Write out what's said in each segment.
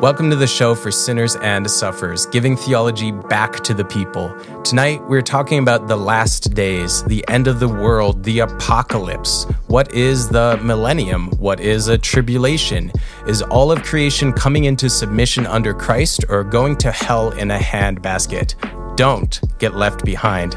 Welcome to the show for sinners and sufferers, giving theology back to the people. Tonight, we're talking about the last days, the end of the world, the apocalypse. What is the millennium? What is a tribulation? Is all of creation coming into submission under Christ or going to hell in a handbasket? Don't get left behind.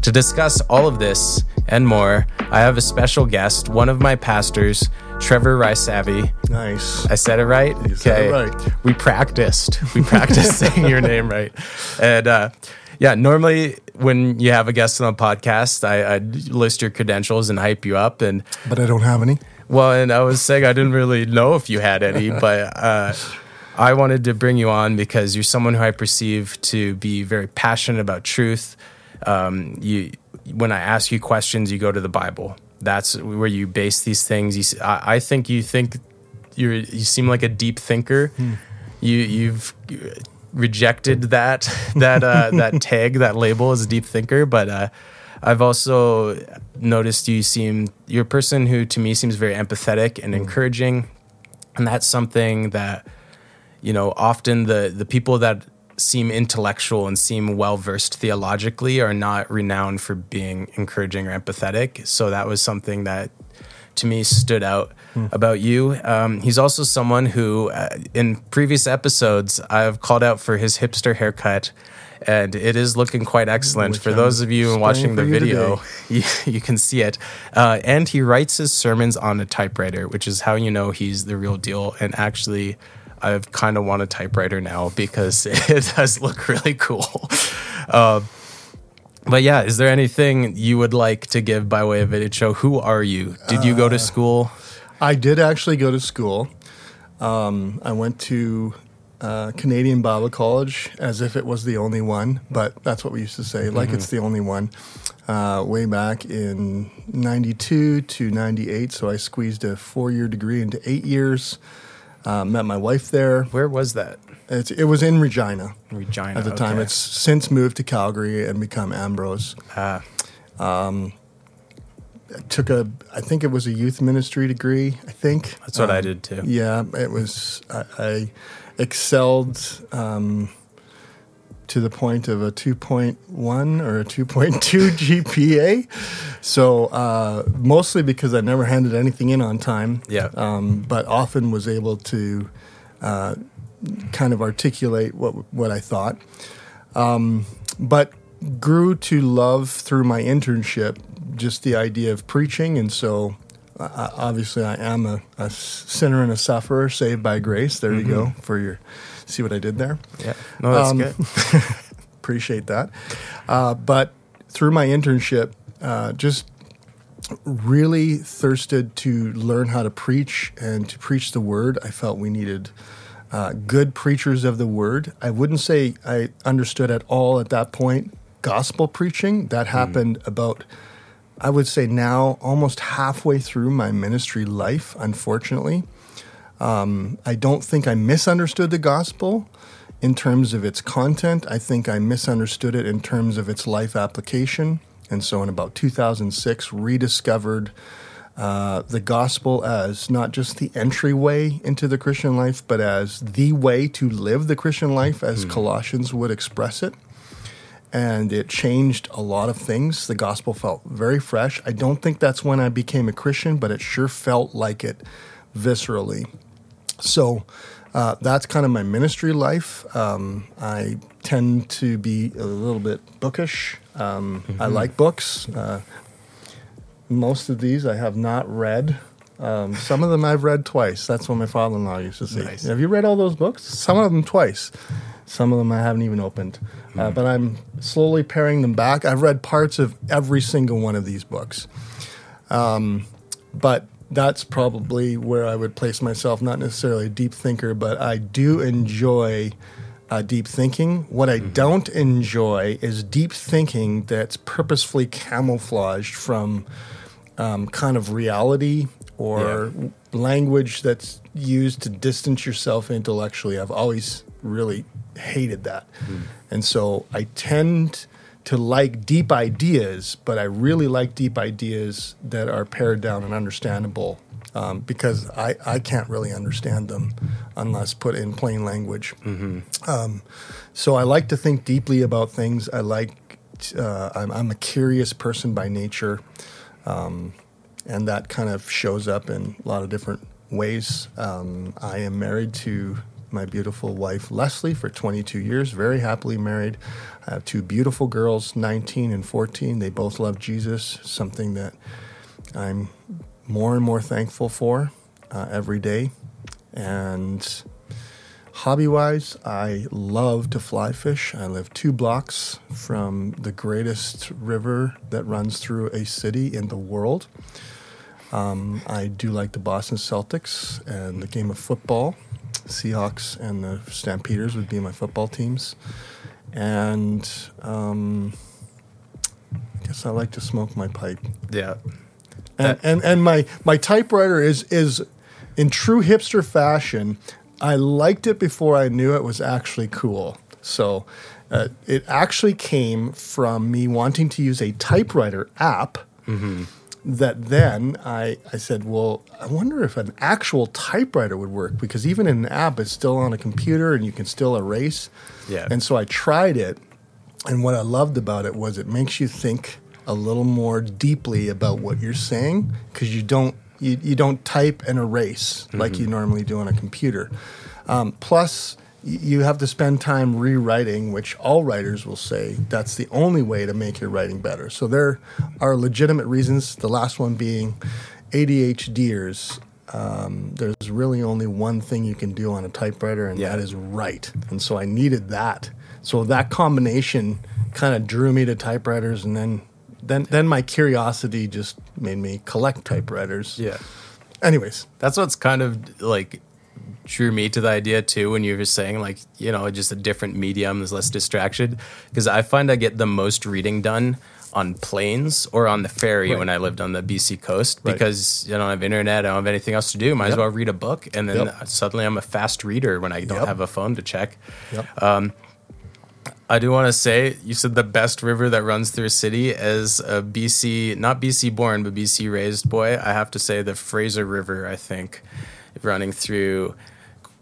To discuss all of this and more, I have a special guest, one of my pastors, Trevor Raisavi. Nice. I said it right. You said it right. We practiced. We practiced saying your name right. And uh, yeah, normally when you have a guest on a podcast, I, I list your credentials and hype you up. And But I don't have any. well, and I was saying I didn't really know if you had any, but uh, I wanted to bring you on because you're someone who I perceive to be very passionate about truth. Um, you, when I ask you questions, you go to the Bible. That's where you base these things. You, I, I think you think you're. You seem like a deep thinker. You, you've rejected that that uh, that tag, that label as a deep thinker, but. Uh, I've also noticed you seem you're a person who to me seems very empathetic and encouraging, and that's something that you know often the the people that seem intellectual and seem well versed theologically are not renowned for being encouraging or empathetic. So that was something that to me stood out about you. Um, he's also someone who, uh, in previous episodes, I've called out for his hipster haircut, and it is looking quite excellent. Which for I'm those of you watching the you video, you, you can see it. Uh, and he writes his sermons on a typewriter, which is how you know he's the real deal. And actually, I've kind of want a typewriter now because it does look really cool. Uh, but yeah, is there anything you would like to give by way of video show? Who are you? Did you Uh, go to school? I did actually go to school. Um, I went to uh, Canadian Bible College as if it was the only one, but that's what we used to say, like it's the only one, uh, way back in 92 to 98. So I squeezed a four year degree into eight years. Uh, met my wife there. Where was that? It's, it was in Regina Regina at the time. okay. It's since moved to Calgary and become Ambrose. Ah, took a I think it was a youth ministry degree. I think that's what I Um, did too. Yeah, it was. I, I excelled um, to the point of a two point one or a two point two GPA. So uh, mostly because I never handed anything in on time. Yeah. Um, but often was able to uh, kind of articulate what what I thought. Um, but grew to love through my internship just the idea of preaching, and so uh, obviously I am a, a sinner and a sufferer saved by grace. There you go for your see what I did there. Yeah. No, that's Um, good. Appreciate that. Uh, but through my internship, uh, just really thirsted to learn how to preach and to preach the word. I felt we needed uh, good preachers of the word. I wouldn't say I understood at all at that point gospel preaching. That happened about, I would say now, almost halfway through my ministry life, unfortunately. Um, I don't think I misunderstood the gospel in terms of its content. I think I misunderstood it in terms of its life application. And so in about 2006, rediscovered uh, the gospel as not just the entryway into the Christian life, but as the way to live the Christian life, as Colossians would express it. And it changed a lot of things. The gospel felt very fresh. I don't think that's when I became a Christian, but it sure felt like it viscerally. So uh, that's kind of my ministry life. Um, I tend to be a little bit bookish. Um, I like books. Uh, most of these I have not read. Um, some of them I've read twice. That's what my father-in-law used to say. Nice. Have you read all those books? Some of them twice. Some of them I haven't even opened. Uh, but I'm slowly paring them back. I've read parts of every single one of these books. Um, but that's probably where I would place myself. Not necessarily a deep thinker, but I do enjoy uh, deep thinking. What I don't enjoy is deep thinking that's purposefully camouflaged from um, kind of reality or language that's used to distance yourself intellectually. I've always really hated that. And so I tend to like deep ideas, but I really like deep ideas that are pared down and understandable um, because I, I can't really understand them unless put in plain language. Um, so I like to think deeply about things. I like, uh, I'm, I'm a curious person by nature. Um, and that kind of shows up in a lot of different ways. Um, I am married to my beautiful wife Leslie for 22 years, very happily married. I have two beautiful girls, 19 and 14. They both love Jesus, something that I'm more and more thankful for uh, every day. And hobby wise, I love to fly fish. I live two blocks from the greatest river that runs through a city in the world. Um, I do like the Boston Celtics and the game of football. Seahawks and the Stampeders would be my football teams. And um, I guess I like to smoke my pipe. Yeah. And, and, and my, my typewriter is, is in true hipster fashion. I liked it before I knew it was actually cool. So uh, it actually came from me wanting to use a typewriter app that then I, I said, well, I wonder if an actual typewriter would work because even in an app, it's still on a computer and you can still erase. Yeah. And so I tried it. And what I loved about it was it makes you think a little more deeply about what you're saying because you don't you, you don't type and erase like you normally do on a computer. Um, plus, you have to spend time rewriting, which all writers will say that's the only way to make your writing better. So there are legitimate reasons. The last one being ADHDers. Um, there's really only one thing you can do on a typewriter, and Yeah. that is write. And so I needed that. So that combination kind of drew me to typewriters, and then then then my curiosity just made me collect typewriters. Yeah. Anyways, That's what's kind of like drew me to the idea too when you were saying like you know just a different medium there's less distraction because I find I get the most reading done on planes or on the ferry Right. when I lived on the BC coast Right. because I don't have internet I don't have anything else to do might as well read a book and then Yep. suddenly I'm a fast reader when I don't Yep. have a phone to check yep. Um, I do want to say you said the best river that runs through a city as a BC, not BC born, but BC raised boy. I have to say the Fraser River, I think, running through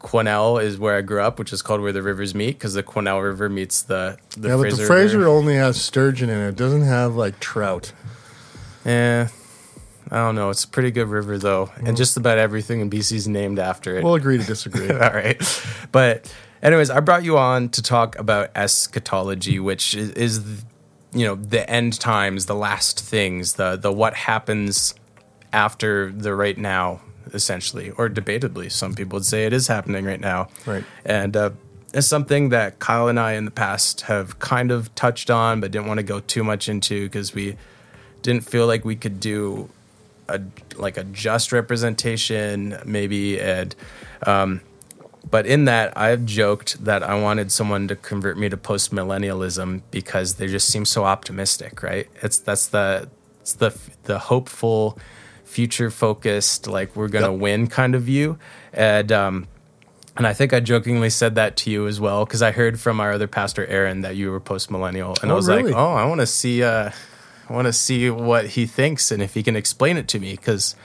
Quesnel is where I grew up, which is called where the rivers meet because the Quesnel River meets the, the yeah, Fraser but the Fraser River. only has sturgeon in it. It doesn't have like trout. Yeah. I don't know. It's a pretty good river though, and mm. just about everything in BC is named after it. We'll agree to disagree. All right. But anyways, I brought you on to talk about eschatology, which is, is you know the end times, the last things, the the what happens after the right now, essentially, or debatably, some people would say it is happening right now. Right. And uh, it's something that Kyle and I in the past have kind of touched on, but didn't want to go too much into because we didn't feel like we could do a like a just representation, maybe, and um, but in that, I've joked that I wanted someone to convert me to post millennialism because they just seem so optimistic, right? It's that's the it's the the hopeful, future focused, like we're gonna Yep. win kind of view, and um, and I think I jokingly said that to you as well because I heard from our other pastor Aaron that you were post millennial, and I Oh, was really? like, oh, I want to see, uh, I want to see what he thinks and if he can explain it to me because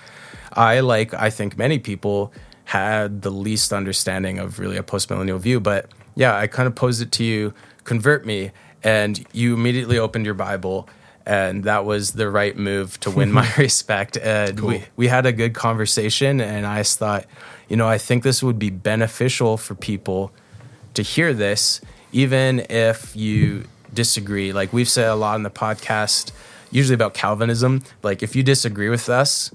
I like I think many people had the least understanding of really a post millennial view, but yeah, I kind of posed it to you, convert me, and you immediately opened your Bible. And that was the right move to win my respect. And we, we had a good conversation, and I thought, you know, I think this would be beneficial for people to hear this, even if you disagree. Like we've said a lot in the podcast, usually about Calvinism. Like if you disagree with us,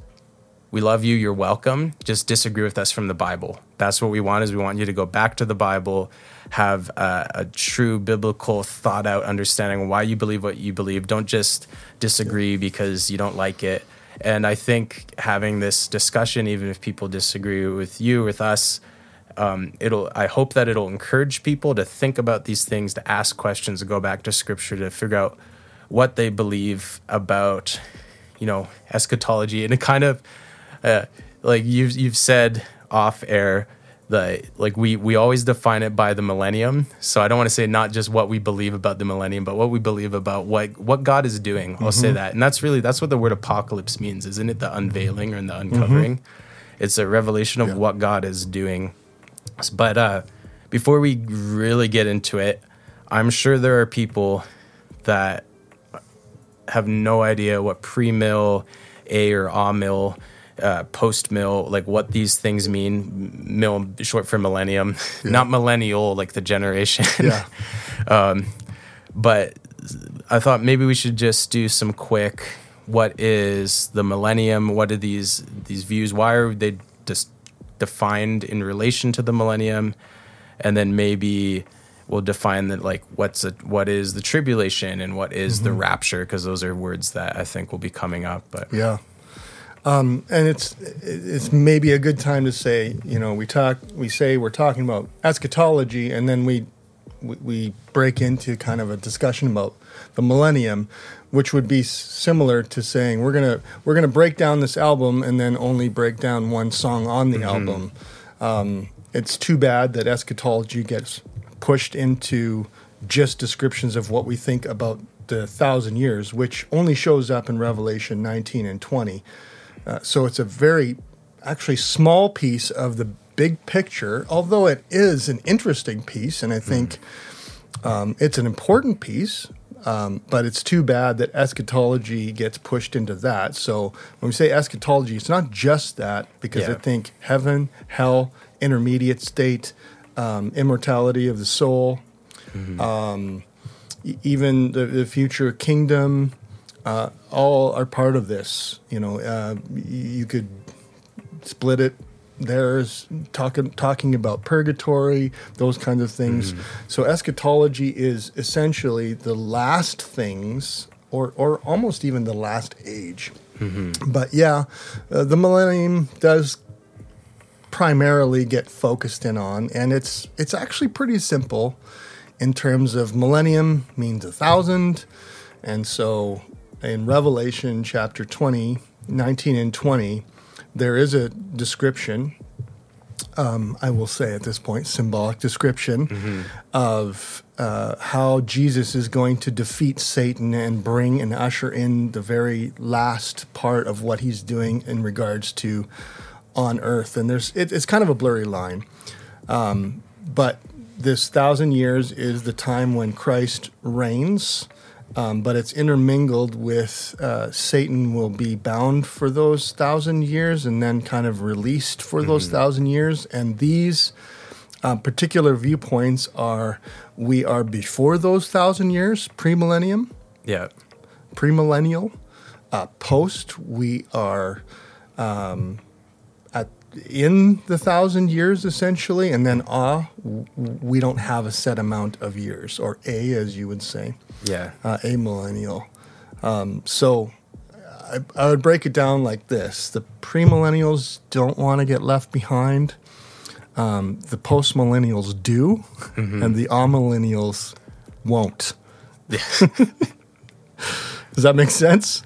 we love you, you're welcome. Just disagree with us from the Bible. That's what we want is we want you to go back to the Bible, have a, a true biblical thought out understanding why you believe what you believe. Don't just disagree because you don't like it. And I think having this discussion, even if people disagree with you, with us, um, it'll i hope that it'll encourage people to think about these things to ask questions to go back to scripture to figure out what they believe about you know eschatology and it kind of uh, like you've you've said off air the like we we always define it by the millennium. So i don't want to say not just what we believe about the millennium but what we believe about what what god is doing. I'll say that. And that's really that's what the word apocalypse means isn't it? The unveiling or the uncovering. It's a revelation of Yeah. what God is doing. But uh, before we really get into it, I'm sure there are people that have no idea what pre-mill, a or a mill, uh, post-mill, like what these things mean. Mill short for millennium, not millennial like the generation. Yeah. but I thought maybe we should just do some quick. What is the millennium? What are these these views? Why are they just defined in relation to the millennium? And then maybe we'll define that like what's a, what is the tribulation and what is the rapture because those are words that I think will be coming up. But Yeah. Um, and it's it's maybe a good time to say, you know, we talk, we say we're talking about eschatology, and then we we, break into kind of a discussion about the millennium, which would be similar to saying we're gonna we're gonna break down this album and then only break down one song on the album. Um, it's too bad that eschatology gets pushed into just descriptions of what we think about the thousand years, which only shows up in Revelation 19 and 20. Uh, so it's a very, actually, small piece of the big picture, although it is an interesting piece, and I think um, it's an important piece. Um, but it's too bad that eschatology gets pushed into that. So when we say eschatology, it's not just that, because I think heaven, hell, intermediate state, um, immortality of the soul, um, e- even the, the future kingdom, uh, all are part of this. You know, uh, you could split it. There's talking talking about purgatory, those kinds of things. So eschatology is essentially the last things, or or almost even the last age. But yeah, uh, the millennium does primarily get focused in on, and it's it's actually pretty simple in terms of millennium means a thousand, and so in Revelation chapter 20, 19 and 20, there is a description. Um, I will say at this point, symbolic description of uh, how Jesus is going to defeat Satan and bring and usher in the very last part of what he's doing in regards to on earth. And there's it, it's kind of a blurry line, um, but this thousand years is the time when Christ reigns. Um, but it's intermingled with uh, Satan will be bound for those thousand years and then kind of released for those thousand years. And these uh, particular viewpoints are we are before those thousand years, premillennium, yeah, premillennial. Uh, post, we are um, at in the thousand years essentially, and then ah, we don't have a set amount of years, or a as you would say, yeah, uh, amillennial. Um, so I, I would break it down like this: the premillennials don't want to get left behind. Um, the postmillennials do, and the amillennials won't. Does that make sense?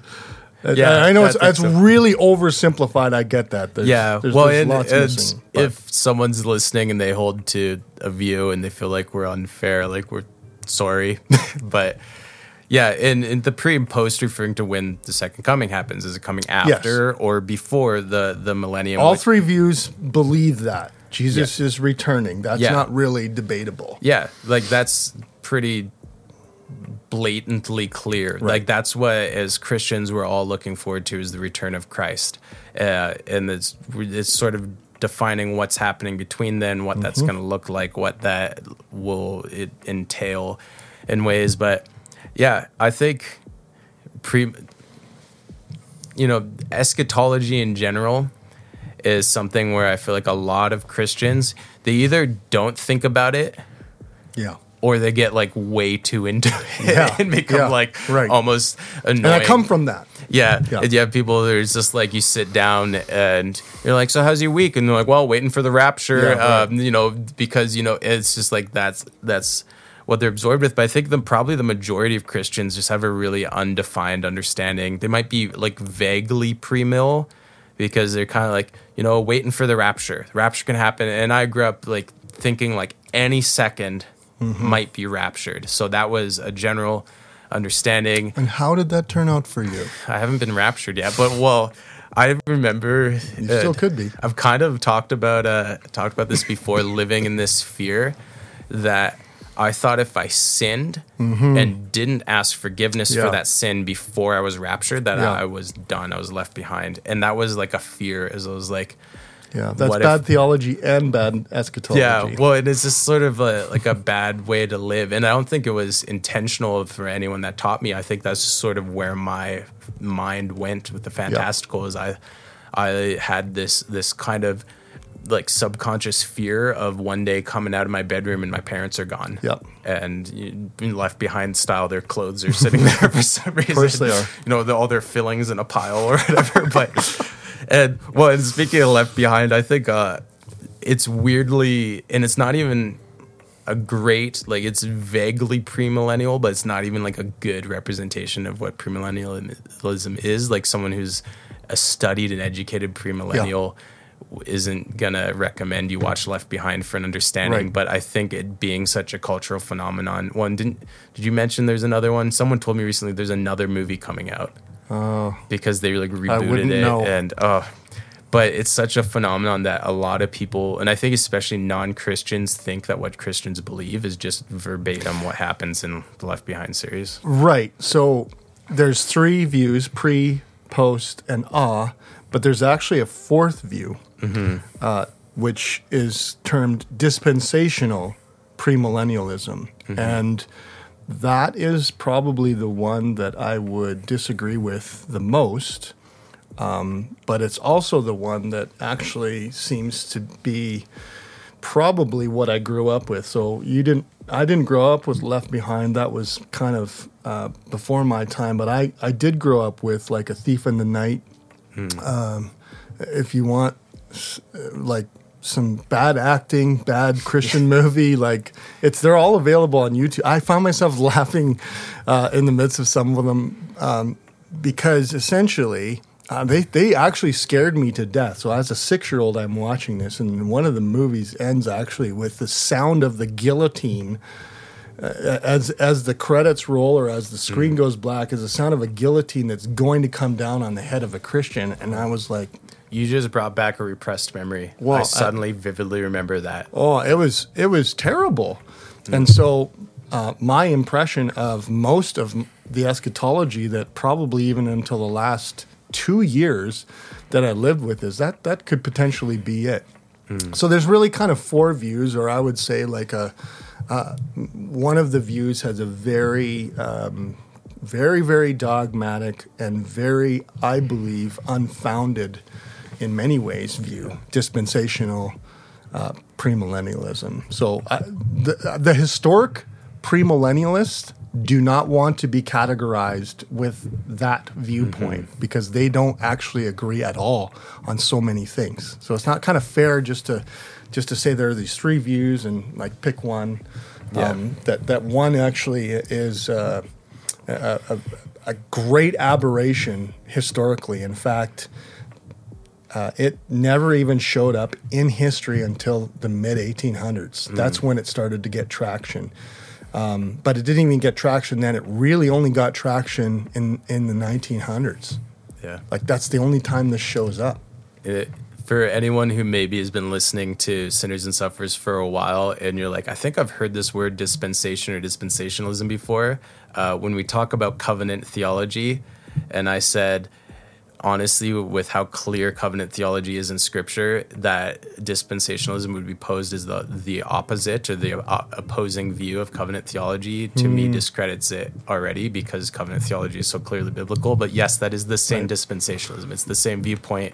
Yeah, I know I it's, it's so. really oversimplified. I get that. There's, yeah. there's, well, there's and, lots and missing, if someone's listening and they hold to a view and they feel like we're unfair, like we're sorry, but yeah, and, and the pre and post referring to when the second coming happens is it coming after or before the the millennium? all which- three views believe that Jesus is returning. That's Yeah. not really debatable. Yeah, like that's pretty blatantly clear. Like that's what as Christians we're all looking forward to is the return of Christ, uh, and it's it's sort of defining what's happening between then, what that's mm-hmm. going to look like, what that will it entail in ways. But yeah, I think pre, you know, eschatology in general is something where I feel like a lot of Christians they either don't think about it Yeah. Or they get like way too into it Yeah, and become yeah, like right. almost annoying. And I come from that. yeah, Yeah. and you have people that are just like you sit down and you're like, so how's your week? And they're like, well, waiting for the rapture, right. um, you know, because you know it's just like that's that's what they're absorbed with. But I think the probably the majority of Christians just have a really undefined understanding. They might be like vaguely pre-mill because they're kind of like you know waiting for the rapture. The rapture can happen, and I grew up like thinking like any 2nd Mm-hmm. might be raptured. So that was a general understanding. And how did that turn out for you? I haven't been raptured yet, but well, I remember. You still could be. I've kind of talked about uh, talked about this before. living in this fear that I thought if I sinned and didn't ask forgiveness Mm-hmm. Yeah. for that sin before I was raptured, that Yeah. I was done. I was left behind, and that was like a fear. As I was like, Yeah, that's What bad if- theology and bad eschatology. yeah, well, it is just sort of a, like a bad way to live, and I don't think it was intentional for anyone that taught me. I think that's sort of where my mind went with the fantastical. Is I, I had this this kind of like subconscious fear of one day coming out of my bedroom and my parents are gone. Yep. And left behind style, their clothes are sitting there for some reason. Of course they are. You know, the, all their fillings in a pile or whatever. but and well, and speaking of left behind, I think uh, it's weirdly, and it's not even a great like it's vaguely premillennial, but it's not even like a good representation of what premillennialism is. Like someone who's a studied and educated premillennial isn't gonna recommend you watch Left Behind for an understanding. Right. But I think it being such a cultural phenomenon. One didn't did you mention there's another one? Someone told me recently there's another movie coming out because they like rebooted it know. and oh but it's such a phenomenon that a lot of people and i think especially non-christians think that what christians believe is just verbatim what happens in the left behind series Right. So there's three views pre, post, and ah, but there's actually a fourth view, uh, which is termed dispensational premillennialism. And that is probably the one that I would disagree with the most. Um, but it's also the one that actually seems to be probably what I grew up with. So you didn't, I didn't grow up with Left Behind. That was kind of uh, before my time. But I, I did grow up with like a Thief in the Night. Um, if you want, uh, like some bad acting, bad Christian movie, like it's they're all available on YouTube. I found myself laughing uh, in the midst of some of them um, because essentially. Uh, they they actually scared me to death. So as a six year old, I'm watching this, and one of the movies ends actually with the sound of the guillotine Uh, as as the credits roll or as the screen mm. goes black. Is the sound of a guillotine that's going to come down on the head of a Christian, and I was like, you just brought back a repressed memory. Well, i I- suddenly vividly remember that. Oh, it was it was terrible, mm. and so uh, my impression of most of the eschatology that probably even until the last two years that I lived with is that that could potentially be it. Mm. So there's really kind of four views, or I would say like a uh, one of the views has a very um, very very dogmatic and very I believe unfounded in many ways view dispensational uh, premillennialism. So uh, the, the historic premillennialists do not want to be categorized with that viewpoint because they don't actually agree at all on so many things. So it's not kind of fair just to just to say there are these three views and like pick one. Yeah. Um, that that one actually is uh, a, a, a great aberration historically. In fact, uh, it never even showed up in history until the mid 1800s. That's when it started to get traction. Um, but it didn't even get traction then. It really only got traction in, in the 1900s. yeah Like, that's the only time this shows up. it, for anyone who maybe has been listening to Sinners and Sufferers for a while, and you're like, I think I've heard this word dispensation or dispensationalism before. Uh, when we talk about covenant theology, and I said, honestly, with how clear covenant theology is in Scripture, that dispensationalism would be posed as the the opposite or the o- opposing view of covenant theology. To me, discredits it already because covenant theology is so clearly biblical. But yes, that is the same Right. dispensationalism. It's the same viewpoint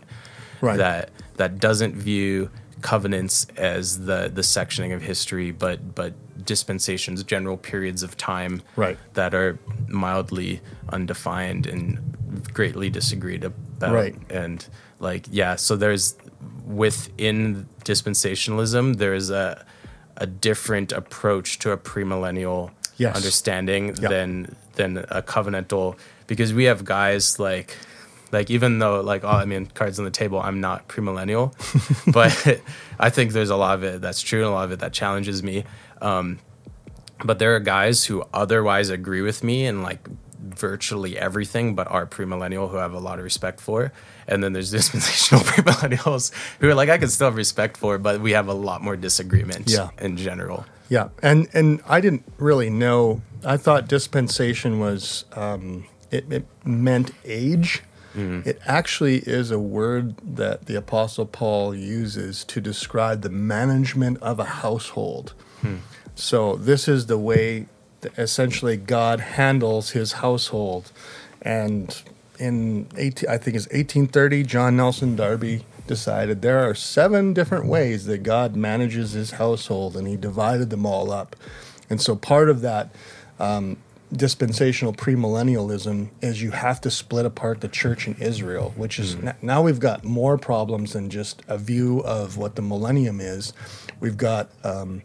Right. that that doesn't view covenants as the the sectioning of history, but but dispensations, general periods of time Right. that are mildly undefined and greatly disagreed about. Right. And like yeah, so there's within dispensationalism there's a a different approach to a premillennial Yes. understanding Yeah. than than a covenantal because we have guys like like even though like oh, I mean cards on the table I'm not premillennial but I think there's a lot of it that's true and a lot of it that challenges me um, but there are guys who otherwise agree with me and like virtually everything, but are premillennial who I have a lot of respect for. And then there's dispensational premillennials who are like I can still have respect for, but we have a lot more disagreements Yeah. in general. Yeah, and and I didn't really know. I thought dispensation was um, it, it meant age. It actually is a word that the Apostle Paul uses to describe the management of a household. So this is the way that essentially God handles His household, and in 18, I think it's 1830, John Nelson Darby decided there are seven different ways that God manages his household, and he divided them all up. And so part of that um, dispensational premillennialism is you have to split apart the church in Israel, which is n- now we've got more problems than just a view of what the millennium is. We've got um,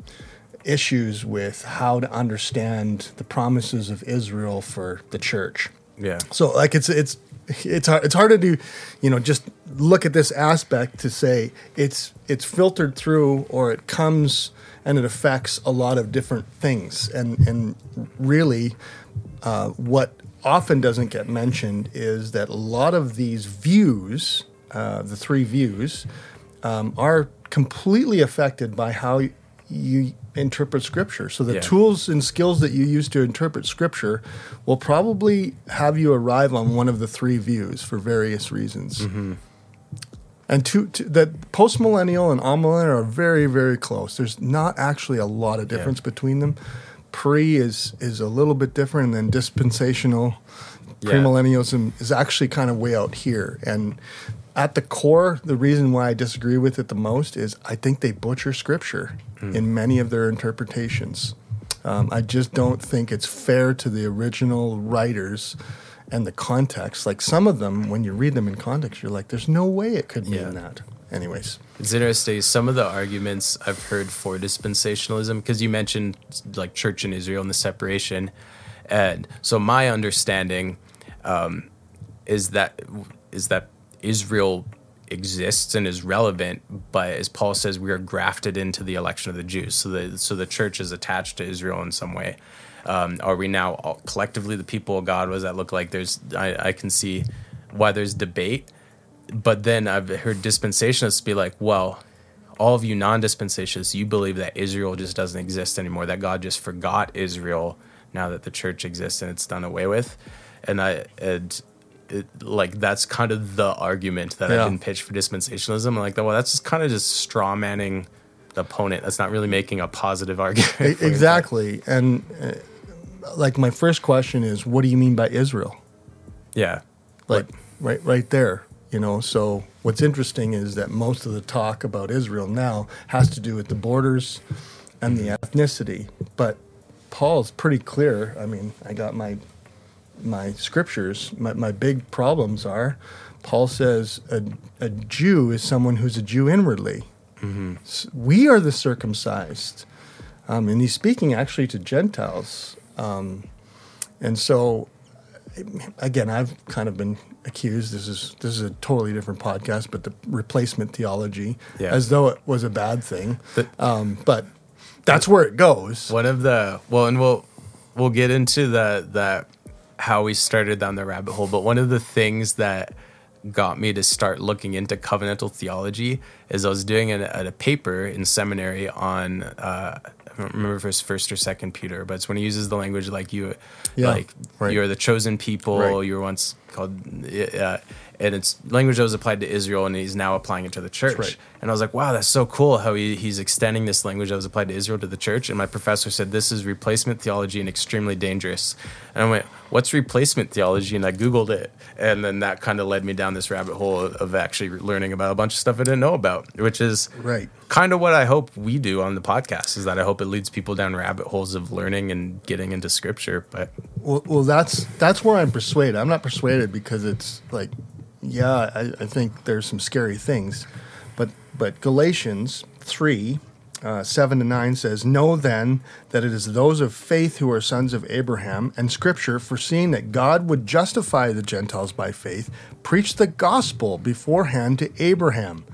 issues with how to understand the promises of Israel for the church. Yeah. So like it's it's it's hard, it's hard to do, you know, just look at this aspect to say it's it's filtered through or it comes and it affects a lot of different things and and really uh, what often doesn't get mentioned is that a lot of these views, uh, the three views, um, are completely affected by how you interpret scripture. So the Yeah. tools and skills that you use to interpret scripture will probably have you arrive on one of the three views for various reasons. And two, two, that post millennial and amillennial are very, very close. There's not actually a lot of difference between them. Pre is is a little bit different, and then dispensational Yeah. premillennialism is actually kind of way out here. And at the core, the reason why I disagree with it the most is I think they butcher scripture in many of their interpretations. Um, I just don't think it's fair to the original writers and the context. Like some of them, when you read them in context, you're like, "There's no way it could mean Yeah. that." Anyways, It's interesting. Some of the arguments I've heard for dispensationalism, because you mentioned like church in Israel and the separation, and so my understanding um, is that is that Israel exists and is relevant, but as Paul says, we are grafted into the election of the Jews. So the so the church is attached to Israel in some way. Um, are we now all, collectively the people of God? What does that look like? There's I, I can see why there's debate but then I've heard dispensationalists be like, well, all of you non dispensationalists, you believe that Israel just doesn't exist anymore, that God just forgot Israel now that the church exists and it's done away with. And I, and it, like, that's kind of the argument that Yeah. I can pitch for dispensationalism. I'm like, well, that's just kind of just straw manning the opponent. That's not really making a positive argument. Exactly. And uh, like my first question is, what do you mean by Israel? Yeah. like right right there you know? So what's interesting is that most of the talk about israel now has to do with the borders and the ethnicity. But paul's pretty clear. I mean i got my my scriptures. My, my big problems are paul says a, a jew is someone who's a jew inwardly. S- we are the circumcised. Um, and he's speaking actually to gentiles um, and so again, I've kind of been accused. This is this is a totally different podcast, but the replacement theology, Yeah. as though it was a bad thing. Um, but that's where it goes. One of the well, and we'll we'll get into the the how we started down the rabbit hole. But one of the things that got me to start looking into covenantal theology is I was doing a, a paper in seminary on uh, I don't remember if it's first or second Peter, but it's when he uses the language like you, Yeah, like right. you're the chosen people. Right. You were once called, uh, and it's language that was applied to Israel, and he's now applying it to the church. right. And I was like, wow, that's so cool how he, he's extending this language that was applied to Israel to the church. And my professor said, this is replacement theology and extremely dangerous. And I went, what's replacement theology? And I Googled it. And then that kind of led me down this rabbit hole of, actually learning about a bunch of stuff I didn't know about, which is Right. kind of what I hope we do on the podcast is that I hope it leads people down rabbit holes of learning and getting into scripture. But Well, well, that's that's where I'm persuaded. I'm not persuaded because it's like, yeah, I, I think there's some scary things, but but Galatians three. Uh, 7 to 9 says, Know then that it is those of faith who are sons of Abraham, and Scripture, foreseeing that God would justify the Gentiles by faith, preached the gospel beforehand to Abraham,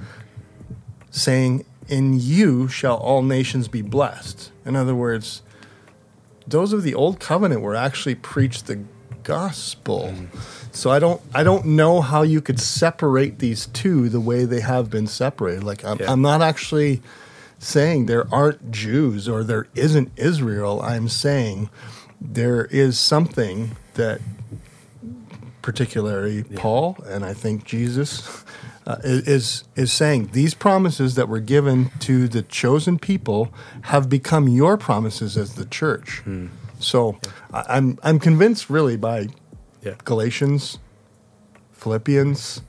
saying, In you shall all nations be blessed. In other words, those of the old covenant were actually preached the gospel. So I don't I don't know how you could separate these two the way they have been separated. Like I'm, Yeah. I'm not actually saying there aren't Jews or there isn't Israel. I'm saying there is something that particularly Paul and I think Jesus uh, is is saying these promises that were given to the chosen people have become your promises as the church. So I, I'm I'm convinced really by Yeah. Galatians, Philippians,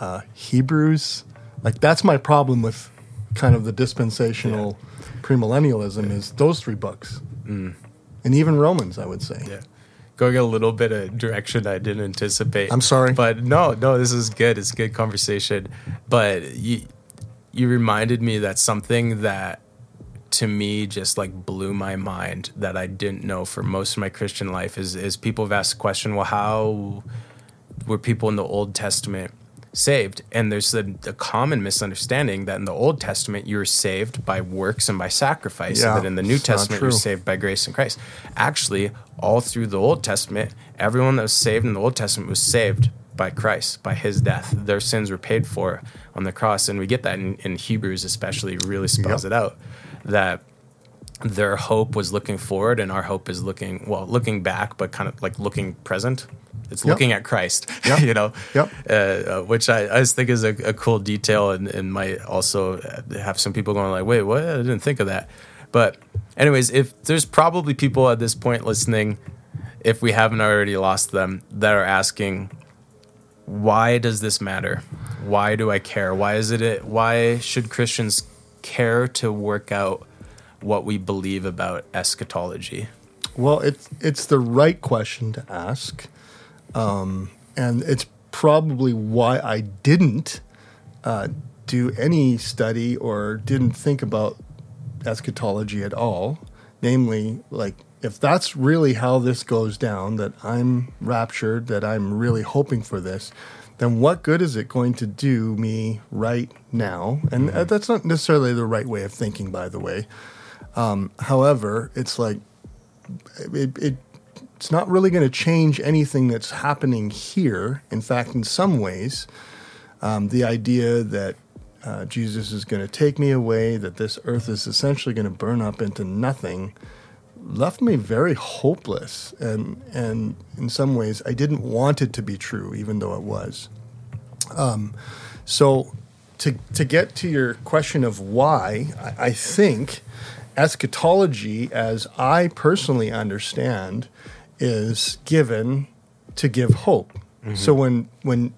uh, Hebrews. Like that's my problem with kind of the dispensational premillennialism is those three books, and even Romans. I would say. Yeah. Going a little bit of direction I didn't anticipate. I'm sorry. But no, no, this is good. It's good conversation. But you you reminded me that something that to me just like blew my mind that I didn't know for most of my Christian life is is people have asked the question, well, how were people in the Old Testament saved? And there's a, a common misunderstanding that in the Old Testament you were saved by works and by sacrifice, Yeah, and that in the New Testament you're saved by grace in Christ. Actually, all through the Old Testament, everyone that was saved in the Old Testament was saved by Christ, by his death. Their sins were paid for on the cross. And we get that in, in Hebrews, especially, really spells Yep. it out that their hope was looking forward and our hope is looking, well, looking back, but kind of like looking present. It's Yep. looking at Christ, Yep. you know, Yep. uh, uh, which I, I just think is a, a cool detail and, and might also have some people going like, wait, what? I didn't think of that. But anyways, if there's probably people at this point listening, if we haven't already lost them, that are asking, why does this matter? Why do I care? Why is it? Why should Christians care to work out what we believe about eschatology? Well, it's it's the right question to ask, um, and it's probably why I didn't uh, do any study or didn't think about eschatology at all. Namely, like if that's really how this goes down, that I'm raptured, that I'm really hoping for this, then what good is it going to do me right now? And uh, that's not necessarily the right way of thinking, by the way. Um, however, it's like it, it it's not really going to change anything that's happening here. In fact, in some ways, um, the idea that uh, Jesus is going to take me away, that this earth is essentially going to burn up into nothing, left me very hopeless. And and in some ways, I didn't want it to be true, even though it was. Um, so, to to get to your question of why, I, I think eschatology, as I personally understand, is given to give hope. So when when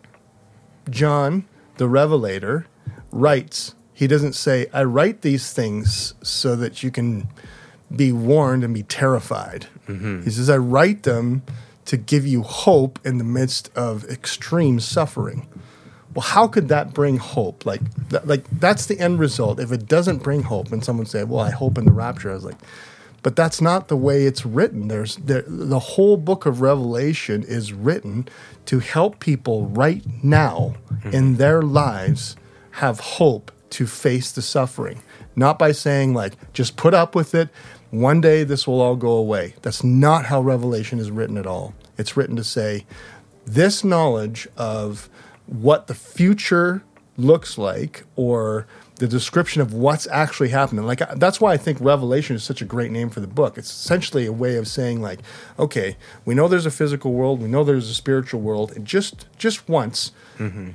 John, the Revelator, writes, he doesn't say, "I write these things so that you can be warned and be terrified." Mm-hmm. He says, "I write them to give you hope in the midst of extreme suffering." Well, how could that bring hope? Like, th- like that's the end result. If it doesn't bring hope, and someone say, "Well, I hope in the rapture," I was like, but that's not the way it's written. There's there, the whole book of Revelation is written to help people right now mm-hmm. in their lives have hope to face the suffering, not by saying like just put up with it. One day this will all go away. That's not how Revelation is written at all. It's written to say this knowledge of what the future looks like or the description of what's actually happening. Like that's why i think revelation is such a great name for the book. It's essentially a way of saying like okay we know there's a physical world. We know there's a spiritual world. And just just once mm-hmm.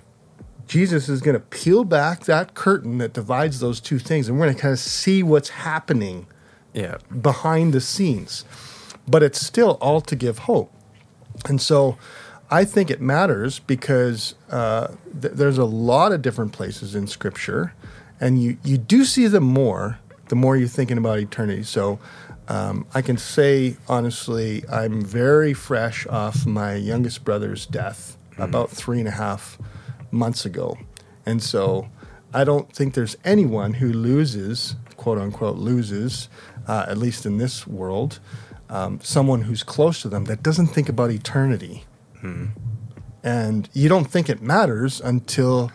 jesus is going to peel back that curtain that divides those two things and we're going to kind of see what's happening Yeah. behind the scenes. But it's still all to give hope. And so I think it matters because uh, th- there's a lot of different places in Scripture, and you, you do see them more the more you're thinking about eternity. So um, I can say honestly, I'm very fresh off my youngest brother's death about three and a half months ago. And so I don't think there's anyone who loses, quote unquote, loses, uh, at least in this world, um, someone who's close to them that doesn't think about eternity. And you don't think it matters until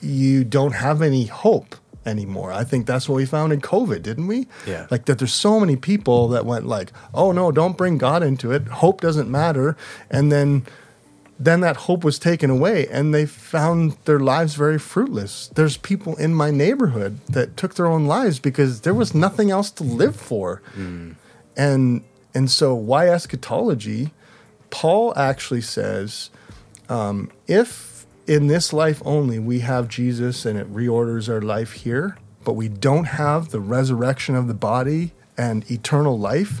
you don't have any hope anymore. I think that's what we found in COVID, didn't we? Yeah. Like that there's so many people that went like, "Oh no, don't bring God into it. Hope doesn't matter." And then then that hope was taken away and they found their lives very fruitless. There's people in my neighborhood that took their own lives because there was nothing else to live for. And and so why eschatology? Paul actually says um, if in this life only we have Jesus and it reorders our life here, but we don't have the resurrection of the body and eternal life,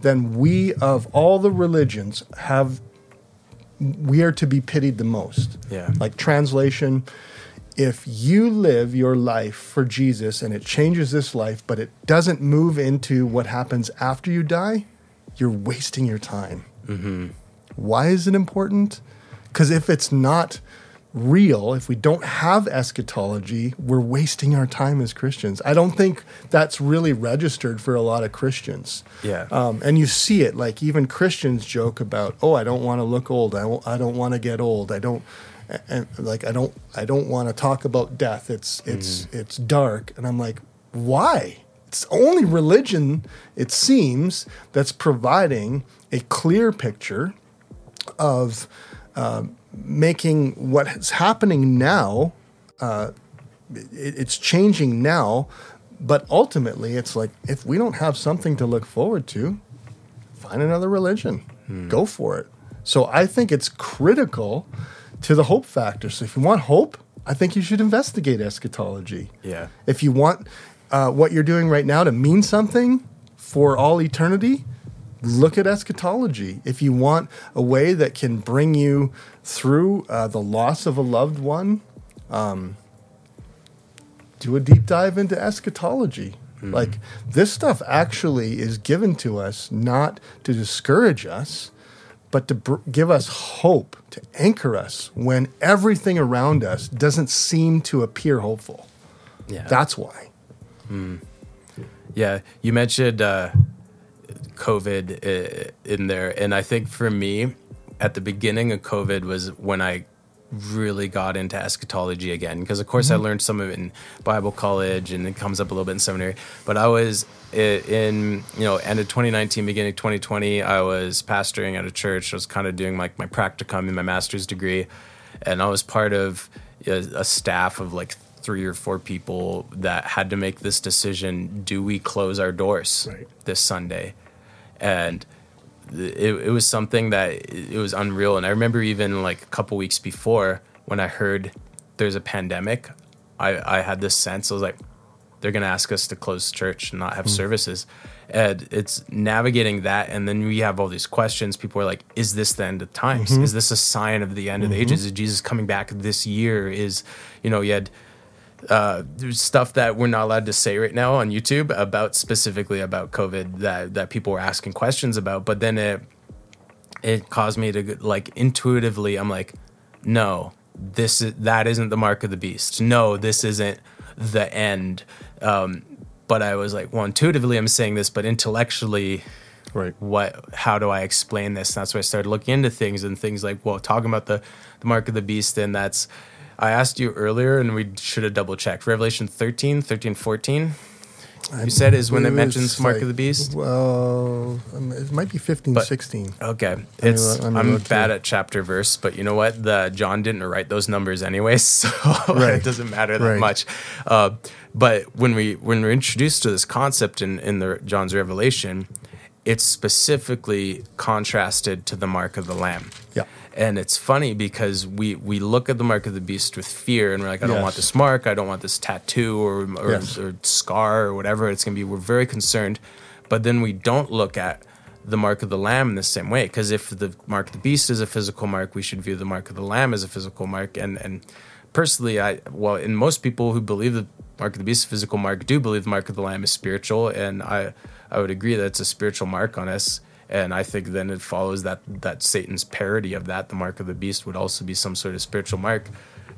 then we of all the religions have we are to be pitied the most. Yeah. Like translation, if you live your life for Jesus and it changes this life, but it doesn't move into what happens after you die, you're wasting your time. Mm-hmm. Why is it important? Because if it's not real, if we don't have eschatology, we're wasting our time as Christians. I don't think that's really registered for a lot of Christians. Yeah. Um, and you see it, like even Christians joke about, "Oh, I don't want to look old. I, won't- I don't want to get old. I don't." And like I don't, I don't want to talk about death. It's it's it's dark, and I'm like, why? It's only religion, it seems, that's providing a clear picture of uh, making what is happening now. Uh, it, it's changing now, but ultimately, it's like if we don't have something to look forward to, find another religion. Go for it. So I think it's critical to the hope factor. So if you want hope, I think you should investigate eschatology. Yeah. If you want uh, what you're doing right now to mean something for all eternity, look at eschatology. If you want a way that can bring you through uh, the loss of a loved one, um, do a deep dive into eschatology. Like this stuff actually is given to us not to discourage us, but to br- give us hope, to anchor us when everything around us doesn't seem to appear hopeful. Yeah. That's why. Yeah, you mentioned uh, COVID uh, in there, and I think for me, at the beginning of COVID was when I really got into eschatology again. Because of course I learned some of it in Bible college, and it comes up a little bit in seminary. But I was in you know end of 2019, beginning of 2020. I was pastoring at a church. I was kind of doing like my practicum in my master's degree, and I was part of a, a staff of like three or four people that had to make this decision do we close our doors Right. this sunday? And it, it was something that it was unreal. And i remember even like a couple weeks before when i heard there's a pandemic i, I had this sense. I was like they're going to ask us to close church and not have mm-hmm. services. And it's navigating that and then we have all these questions. People are like is this the end of times? Mm-hmm. Is this a sign of the end of the mm-hmm. ages? Is jesus coming back this year? Is you know you had uh, stuff that we're not allowed to say right now on YouTube about specifically about COVID that that people were asking questions about. But then it it caused me to like intuitively, I'm like, no, this is that isn't the mark of the beast. No, this isn't the end. Um, but I was like, well, intuitively I'm saying this, but intellectually, Right. what how do I explain this? And that's why I started looking into things and things like, well, talking about the, the mark of the beast, and that's I asked you earlier and we should have double checked. Revelation 13, 13, 14. You said is when it mentions mark like- of the beast. Well, um, it might be 15, But- 16. Okay, it's I'm look bad at chapter verse, but you know what? The John didn't write those numbers anyway, so Right. it doesn't matter that Right. much. Uh, but when we when we're introduced to this concept in in the John's Revelation, it's specifically contrasted to the mark of the Lamb. And it's funny because we, we look at the mark of the beast with fear and we're like, I don't Yes. want this mark, I don't want this tattoo or, or, Yes. or scar or whatever it's going to be. We're very concerned. But then we don't look at the mark of the lamb in the same way. Because if the mark of the beast is a physical mark, we should view the mark of the lamb as a physical mark. And, and personally, I, well, and most people who believe the mark of the beast is a physical mark do believe the mark of the lamb is spiritual. And I, I would agree that it's a spiritual mark on us. And I think then it follows that that Satan's parody of that, the mark of the beast, would also be some sort of spiritual mark.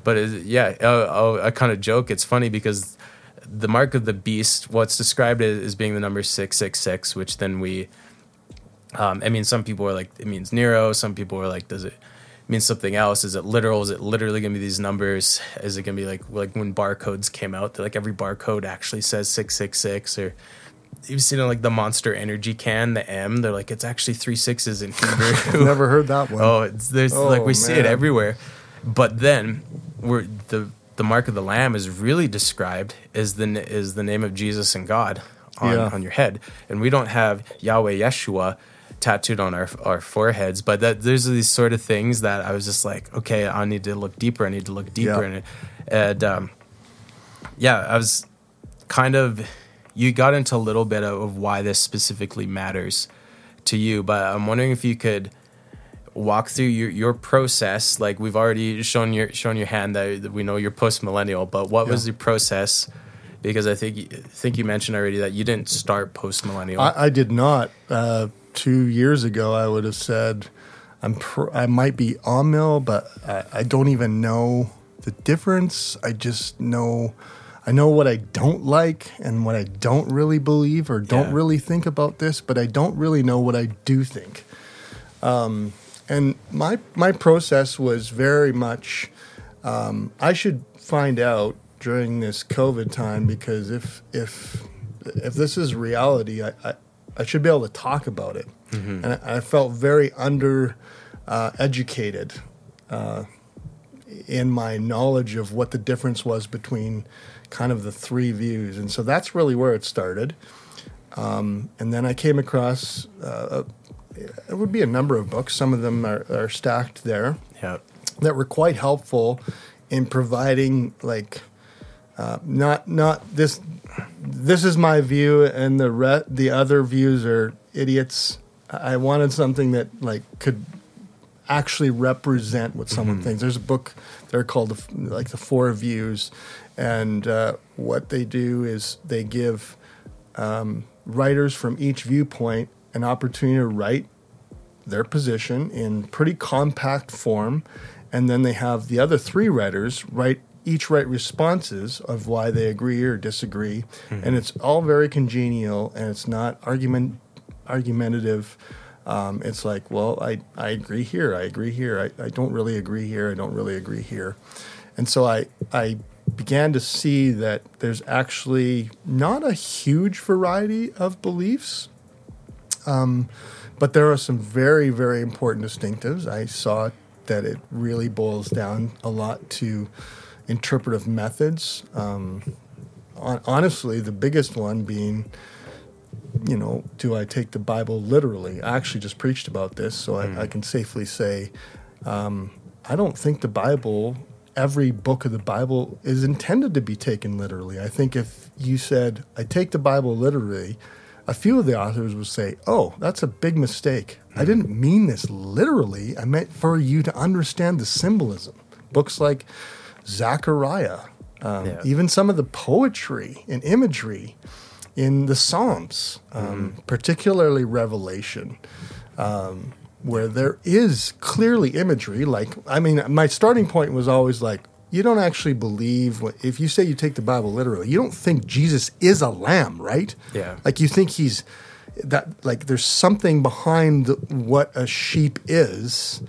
But it, yeah, I, I, kind of joke. It's funny because the mark of the beast, what's described as, being the number six six six, which then we, um, I mean, some people are like it means Nero. Some people are like, does it mean something else? Is it literal? Is it literally to be these numbers? Is it to be like like when barcodes came out? That like every barcode actually says six six six, or you've seen it like the Monster Energy can, the M. They're like it's actually three sixes in Hebrew. Never heard that one. oh, it's, there's like Oh, we see it everywhere. But then we're the the mark of the lamb is really described as the is the name of Jesus and God on, Yeah. on your head, and we don't have Yahweh Yeshua tattooed on our our foreheads. But that there's these sort of things that I was just like, okay, I need to look deeper. I need to look deeper Yeah. in it, and um, yeah, I was kind of you got into a little bit of, of why this specifically matters to you, but I'm wondering if you could walk through your, your process. Like we've already shown your shown your hand that, that we know you're post millennial, but what was the process? Because I think I think you mentioned already that you didn't start post millennial. I, I did not. Uh, two years ago, I would have said I'm pr- I might be amill, but I, I don't even know the difference. I just know I know what I don't like and what I don't really believe or don't Yeah. really think about this, but I don't really know what I do think. Um, and my my process was very much um, I should find out during this COVID time because if if if this is reality, I I, I should be able to talk about it. And I, I felt very under uh, educated uh, in my knowledge of what the difference was between kind of the three views, and so that's really where it started. Um, and then I came across uh, it would be a number of books. Some of them are, are stacked there yeah. that were quite helpful in providing like uh, not not this this is my view and the re- the other views are idiots. I wanted something that like could actually represent what someone thinks. There's a book they're called the, like the Four Views, and uh, what they do is they give um, writers from each viewpoint an opportunity to write their position in pretty compact form, and then they have the other three writers write each write responses of why they agree or disagree, and it's all very congenial and it's not argument argumentative. Um, it's like, well, I, I agree here, I agree here, I, I don't really agree here, I don't really agree here, and so I I began to see that there's actually not a huge variety of beliefs but there are some very, very important distinctives. I saw that it really boils down a lot to interpretive methods. Um, hon- honestly, the biggest one being, you know, do I take the Bible literally? I actually just preached about this, so I, I can safely say um, I don't think the Bible, every book of the Bible, is intended to be taken literally. I think if you said, I take the Bible literally, a few of the authors would say, Oh, that's a big mistake. I didn't mean this literally. I meant for you to understand the symbolism. Books like Zechariah, um, Yeah. even some of the poetry and imagery in the Psalms, um, particularly Revelation um, where there is clearly imagery. Like, I mean, my starting point was always like, you don't actually believe what, if you say you take the Bible literally, you don't think Jesus is a lamb, right? Yeah. Like, you think he's that, like, there's something behind what a sheep is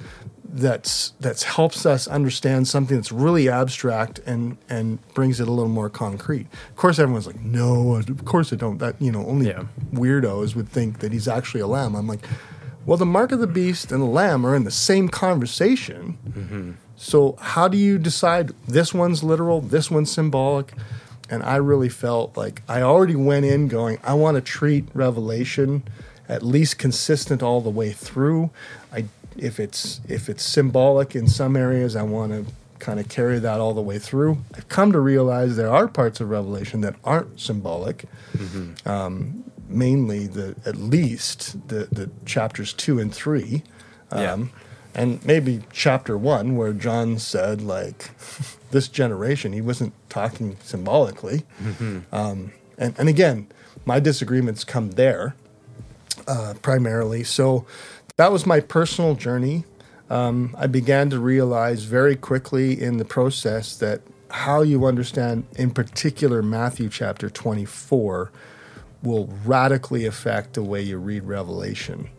that's that's helps us understand something that's really abstract and and brings it a little more concrete. Of course, everyone's like, no, of course I don't. That you know, only Yeah. weirdos would think that he's actually a lamb. I'm like, well, the mark of the beast and the lamb are in the same conversation. Mm-hmm. So how do you decide this one's literal, this one's symbolic? And I really felt like I already went in going, I want to treat Revelation at least consistent all the way through. If it's if it's symbolic in some areas, I want to kind of carry that all the way through. I've come to realize there are parts of Revelation that aren't symbolic mainly the at least the the chapters two and three, um, Yeah. and maybe chapter one where John said like this generation. He wasn't talking symbolically, um, and and again, my disagreements come there uh, primarily. So that was my personal journey. Um, I began to realize very quickly in the process that how you understand, in particular, Matthew chapter 24 will radically affect the way you read Revelation.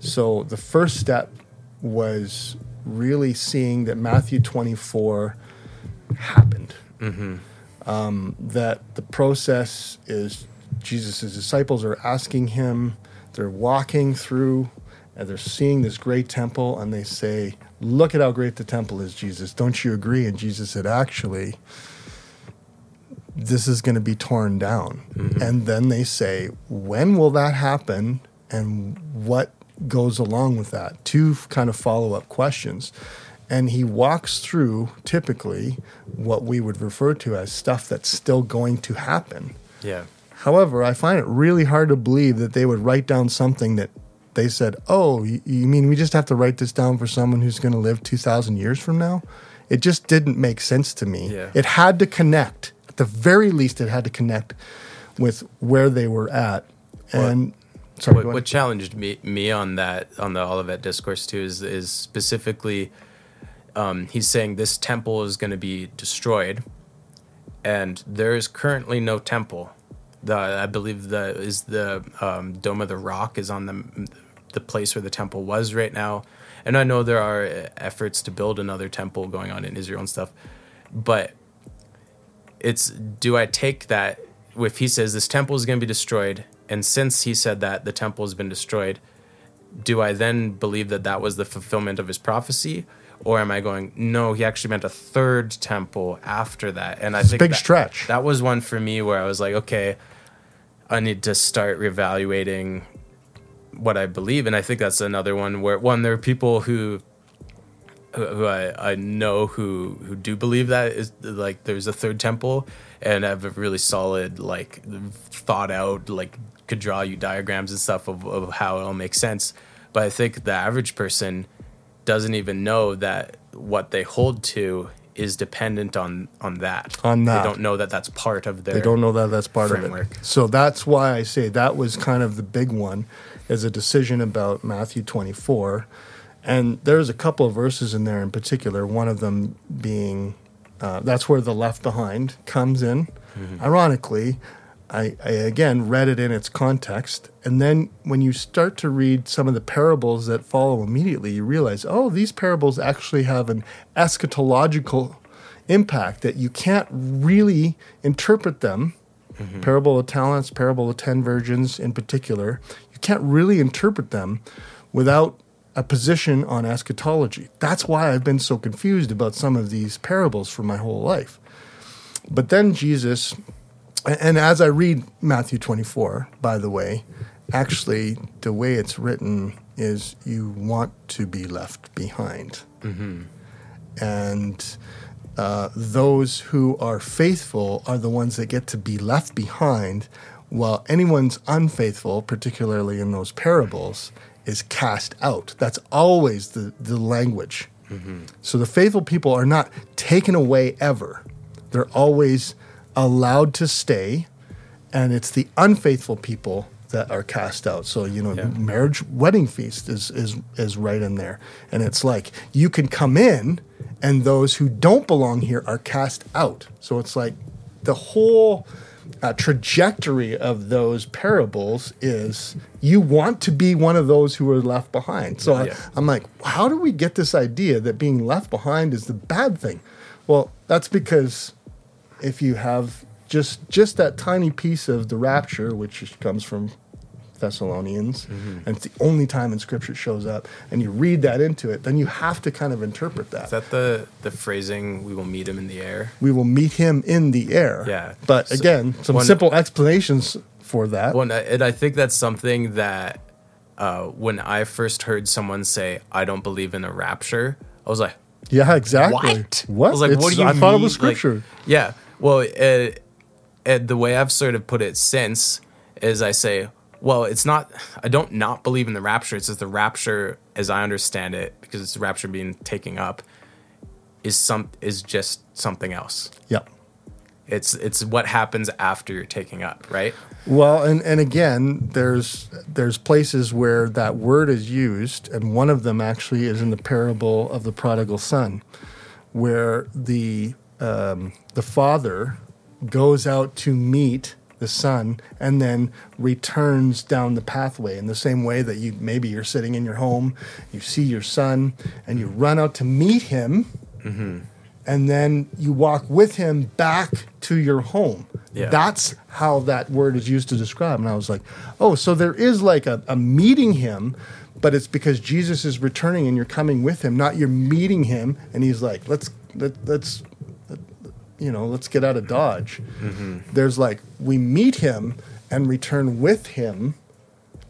So the first step was really seeing that Matthew 24 happened. Um, that the process is Jesus' disciples are asking him, they're walking through and they're seeing this great temple and they say, Look at how great the temple is, Jesus. Don't you agree? And Jesus said, Actually, this is going to be torn down. Mm-hmm. And then they say, When will that happen? And what goes along with that? Two kind of follow up questions. And he walks through typically what we would refer to as stuff that's still going to happen. Yeah. However, I find it really hard to believe that they would write down something that they said, "Oh, you, you mean we just have to write this down for someone who's going to live 2000 years from now?" It just didn't make sense to me. Yeah. It had to connect. At the very least it had to connect with where they were at. And sorry, what, what challenged me me on that on the Olivet discourse too is is specifically um, he's saying this temple is going to be destroyed, and there is currently no temple. The I believe the is the um, Dome of the Rock is on the the place where the temple was right now, and I know there are uh, efforts to build another temple going on in Israel and stuff, but it's do I take that if he says this temple is going to be destroyed, and since he said that the temple has been destroyed, do I then believe that that was the fulfillment of his prophecy, or am I going no? He actually meant a third temple after that, and I It's a think big that, stretch. That was one for me where I was like, okay, I need to start reevaluating what I believe, and I think that's another one where one there are people who who I, I know who who do believe that is like there's a third temple and have a really solid like thought out like could draw you diagrams and stuff of, of how it'll make sense but i think the average person doesn't even know that what they hold to is dependent on on that On that. they don't know that that's part of their They don't know that that's part of framework. it. So that's why I say that was kind of the big one is a decision about Matthew 24. And there's a couple of verses in there in particular, one of them being uh, that's where the left behind comes in. Ironically, I, I again read it in its context. And then when you start to read some of the parables that follow immediately, you realize, oh, these parables actually have an eschatological impact that you can't really interpret them. Parable of talents, parable of ten virgins in particular, can't really interpret them without a position on eschatology. That's why I've been so confused about some of these parables for my whole life. But then Jesus, and as I read Matthew 24, by the way, actually, the way it's written is you want to be left behind. And uh, those who are faithful are the ones that get to be left behind, while anyone's unfaithful, particularly in those parables, is cast out. That's always the, the language. Mm-hmm. So the faithful people are not taken away ever, they're always allowed to stay, and it's the unfaithful people that are cast out. So you know, Yeah. marriage wedding feast is is is right in there, and it's like you can come in, and those who don't belong here are cast out. So it's like the whole uh, trajectory of those parables is you want to be one of those who are left behind. So I, Yeah. I'm like, how do we get this idea that being left behind is the bad thing? Well, that's because if you have just just that tiny piece of the rapture, which comes from Thessalonians, and it's the only time in Scripture it shows up, and you read that into it, then you have to kind of interpret that. is that the the phrasing we will meet him in the air we will meet him in the air. Yeah. But So- again, some one- simple explanations for that. Well, and I- think that's something that uh, when I first heard someone say, "I don't believe in a rapture," I was like, yeah, exactly. "What?" What? I was like, "What do you I mean?" thought it was Like, Scripture. yeah. Well, uh, the way I've sort of put it since is I say, "Well, it's not. I don't not believe in the rapture. It's just the rapture, as I understand it, because it's the rapture being taken up, is some is just something else. Yep. It's it's what happens after you're taking up, right? Well, and, and again, there's there's places where that word is used, and one of them actually is in the parable of the prodigal son, where the um, the father goes out to meet the son and then returns down the pathway in the same way that you maybe you're sitting in your home you see your son and you run out to meet him mm-hmm. and then you walk with him back to your home. Yeah. that's how that word is used to describe. And i was like oh so there is like a, a meeting him but it's because jesus is returning and you're coming with him not you're meeting him. And he's like let's let, let's you know, let's get out of Dodge. Mm-hmm. There's like we meet him and return with him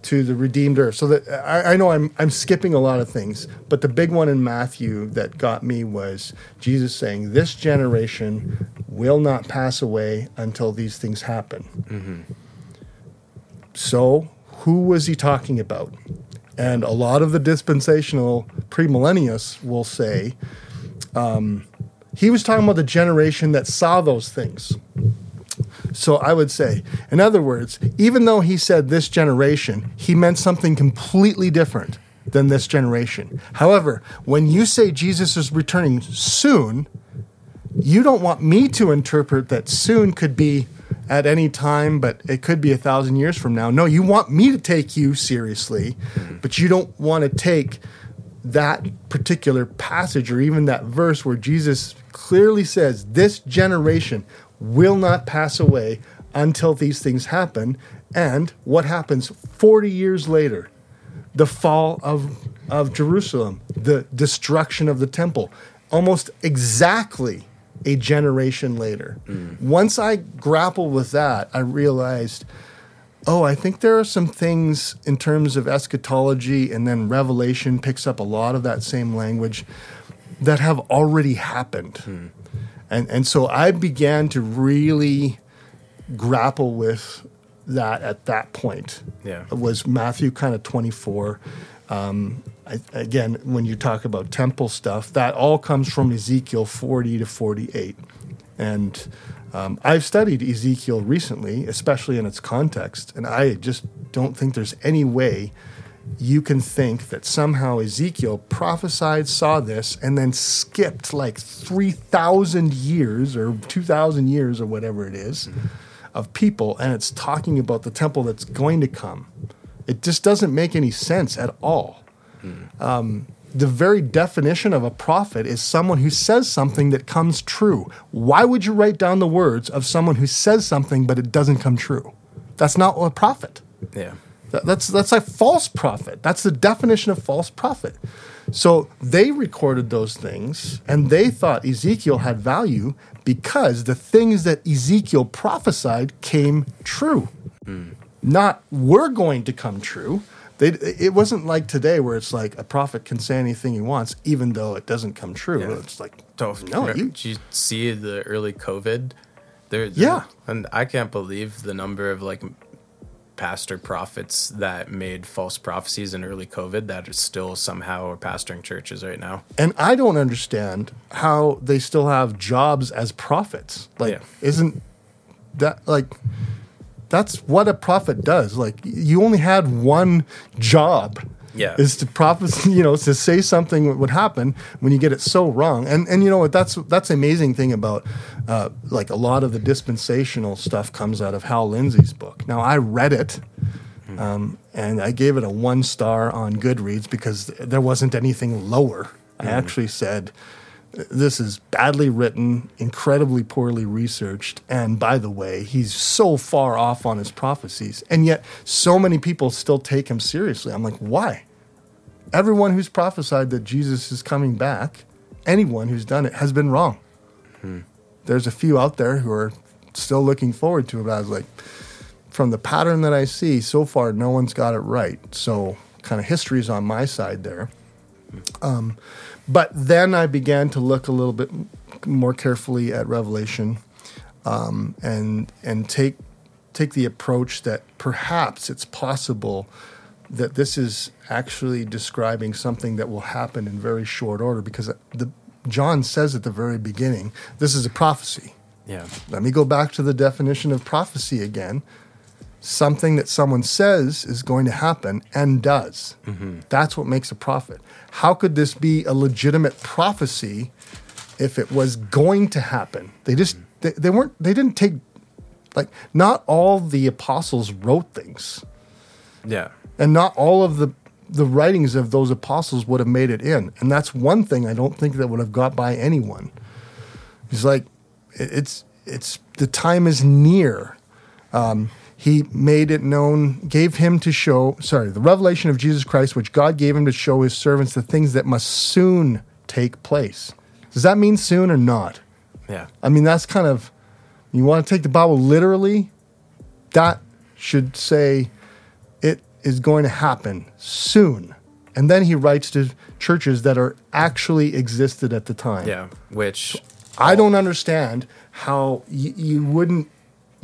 to the redeemed earth. So that I, I know I'm I'm skipping a lot of things, but the big one in Matthew that got me was Jesus saying, "This generation will not pass away until these things happen." Mm-hmm. So, who was he talking about? And a lot of the dispensational premillennialists will say um, he was talking about the generation that saw those things. So I would say, in other words, even though he said this generation, he meant something completely different than this generation. However, when you say Jesus is returning soon, you don't want me to interpret that soon could be at any time, but it could be a thousand years from now. No, you want me to take you seriously, but you don't want to take that particular passage or even that verse where Jesus clearly says, This generation will not pass away until these things happen. And what happens 40 years later? The fall of, of Jerusalem, the destruction of the temple, almost exactly a generation later. Mm. Once I grappled with that, I realized oh, I think there are some things in terms of eschatology, and then Revelation picks up a lot of that same language that have already happened. And, and so I began to really grapple with that at that point. Yeah. Was Matthew kind of 24. Um, I, again, when you talk about temple stuff, that all comes from Ezekiel 40 to 48. And um, I've studied Ezekiel recently, especially in its context, and I just don't think there's any way you can think that somehow Ezekiel prophesied, saw this, and then skipped like 3,000 years or 2,000 years or whatever it is of people, and it's talking about the temple that's going to come. It just doesn't make any sense at all um, the very definition of a prophet is someone who says something that comes true. Why would you write down the words of someone who says something but it doesn't come true? That's not a prophet. Yeah. That- That's that's a false prophet. That's the definition of false prophet. So they recorded those things and they thought Ezekiel had value because the things that Ezekiel prophesied came true. Not were going to come true. They, it wasn't like today where it's like a prophet can say anything he wants, even though it doesn't come true. Yeah. It's like, So, no, no, you, did you see the early COVID? There, Yeah. and I can't believe the number of like pastor prophets that made false prophecies in early COVID that are still somehow are pastoring churches right now. And I don't understand how they still have jobs as prophets. Like, Yeah. isn't that like that's what a prophet does? Like, you only had one job. Yeah. Is to prophecy, you know, to say something would happen when you get it so wrong. And and you know what? That's that's the amazing thing about uh, like a lot of the dispensational stuff comes out of Hal Lindsey's book. Now I read it, um, and I gave it a one star on Goodreads because there wasn't anything lower. I actually said, This is badly written, incredibly poorly researched, and by the way, he's so far off on his prophecies. And yet, so many people still take him seriously. I'm like, why? Everyone who's prophesied that Jesus is coming back, anyone who's done it, has been wrong. There's a few out there who are still looking forward to it. But I was like, from the pattern that I see so far, no one's got it right. So, kind of history's on my side there. Um, but then I began to look a little bit more carefully at Revelation um, and and take take the approach that perhaps it's possible that this is actually describing something that will happen in very short order because the John says at the very beginning, this is a prophecy. Yeah. Let me go back to the definition of prophecy again. Something that someone says is going to happen and does. That's what makes a prophet. How could this be a legitimate prophecy if it was going to happen? They just they, they weren't they didn't take like not all the apostles wrote things, Yeah. and not all of the the writings of those apostles would have made it in. And that's one thing I don't think that would have got by anyone. It's like, it- it's it's the time is near. Um, he made it known, gave him to show, sorry, the revelation of Jesus Christ, which God gave him to show his servants the things that must soon take place. Does that mean soon or not? Yeah. I mean, that's kind of, you want to take the Bible literally, that should say it is going to happen soon. And then he writes to churches that are actually existed at the time. Yeah. Which I don't understand how y- you wouldn't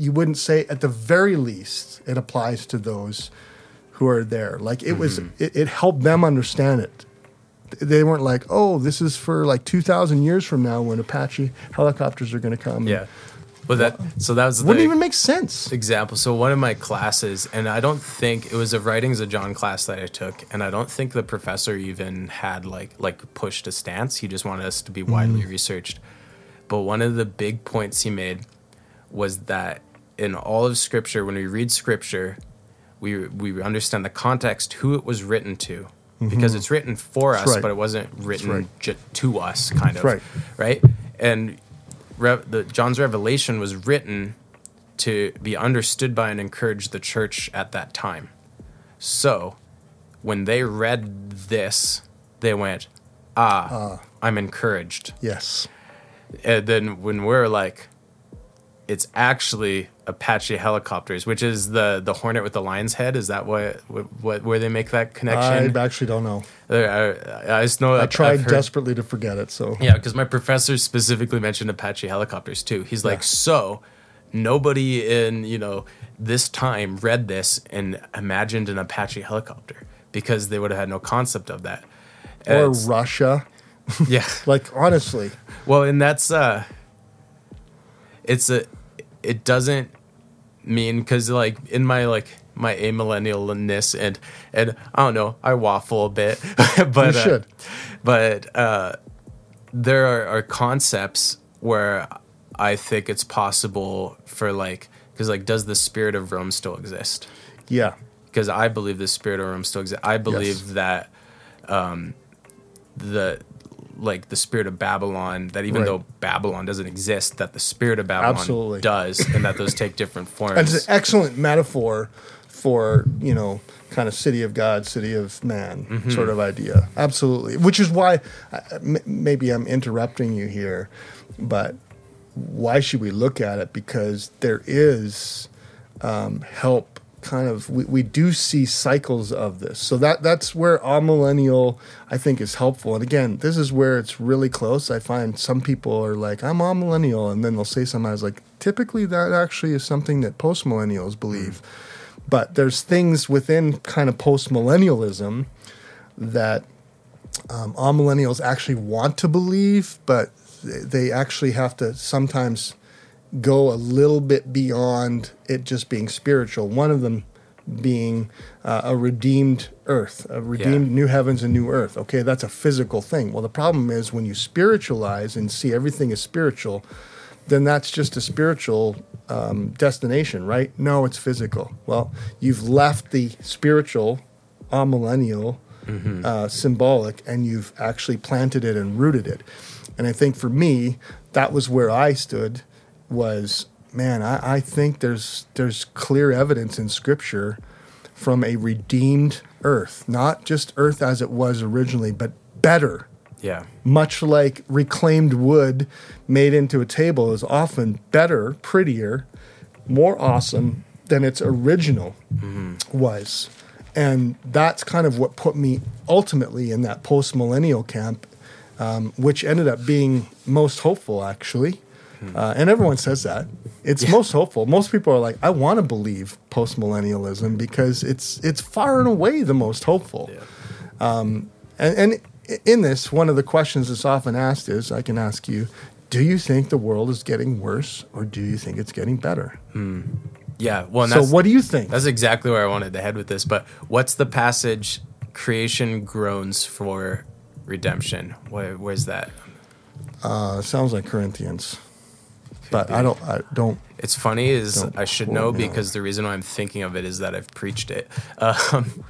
you wouldn't say at the very least it applies to those who are there. Like it was mm-hmm. it, it helped them understand it. They weren't like, "Oh, this is for like 2000 years from now when Apache helicopters are going to come." yeah. But that so that was the Wouldn't even make sense. example. So one of my classes, and I don't think it was a writings of John class that I took, and I don't think the professor even had like like pushed a stance. He just wanted us to be widely mm. researched. But one of the big points he made was that in all of Scripture, when we read Scripture, we we understand the context, who it was written to, because it's written for us, right. but it wasn't written right. to us, kind of, right. right? And Re- the, John's revelation was written to be understood by and encourage the church at that time. So, when they read this, they went, "Ah, I'm encouraged." Yes. And then when we're like, it's actually Apache helicopters, which is the the Hornet with the lion's head. Is that what what where they make that connection? I actually don't know. I, I just know I tried desperately to forget it, so Yeah, because my professor specifically mentioned Apache helicopters too. He's like, Yeah. so nobody in you know this time read this and imagined an Apache helicopter because they would have had no concept of that. or Russia. yeah, Like honestly, well, and that's uh, it's a, it doesn't mean because like in my like my amillennialness and and I don't know, I waffle a bit, but You uh, should. but uh, there are, are concepts where I think it's possible for like because like does the spirit of Rome still exist? yeah. because I believe the spirit of Rome still exists. I believe Yes. that um, the like the spirit of Babylon that even Right. though Babylon doesn't exist, that the spirit of Babylon Absolutely. does, and that those take different forms. And it's an excellent metaphor for you know kind of city of God, city of man Mm-hmm. sort of idea. Absolutely, which is why uh, maybe I'm interrupting you here, but why should we look at it? Because there is um, help. Kind of, we, we do see cycles of this, so that that's where amillennial I think is helpful. And again, this is where it's really close. I find some people are like, "I'm amillennial," and then they'll say something. I was like, typically that actually is something that post millennials believe, but there's things within kind of post millennialism that um, amillennials actually want to believe, but they actually have to sometimes go a little bit beyond it just being spiritual. One of them being uh, a redeemed earth, a redeemed new heavens and new earth. Okay, that's a physical thing. Well, the problem is when you spiritualize and see everything is spiritual, then that's just a spiritual um, destination, right? No, it's physical. Well, you've left the spiritual, amillennial, uh, symbolic, and you've actually planted it and rooted it. And I think for me, that was where I stood. Was man, I, I think there's there's clear evidence in Scripture from a redeemed earth, not just earth as it was originally, but better yeah, much like reclaimed wood made into a table is often better, prettier, more awesome than its original was. And that's kind of what put me ultimately in that post millennial camp, um, which ended up being most hopeful, actually. Uh, and everyone says that. It's most hopeful. Most people are like, I want to believe post millennialism because it's it's far and away the most hopeful. And, and in this, one of the questions that's often asked is I can ask you, do you think the world is getting worse or do you think it's getting better? yeah. Well, So, what do you think? that's exactly where I wanted to head with this. But what's the passage? Creation groans for redemption. Where, where's that? Uh, sounds like Corinthians. But I don't. I don't. It's funny is I should know because the reason why I'm thinking of it is that I've preached it. Um,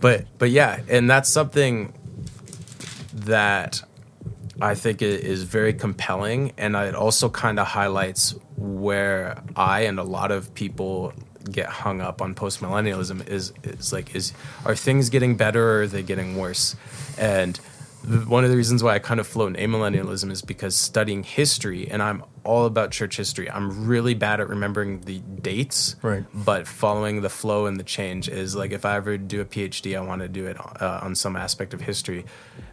but but yeah, and that's something that I think is very compelling, and it also kind of highlights where I and a lot of people get hung up on postmillennialism is is like is are things getting better or are they getting worse? And one of the reasons why I kind of float in amillennialism is because studying history, and I'm all about church history. I'm really bad at remembering the dates, Right. but following the flow and the change is like if I ever do a PhD, I want to do it uh, on some aspect of history.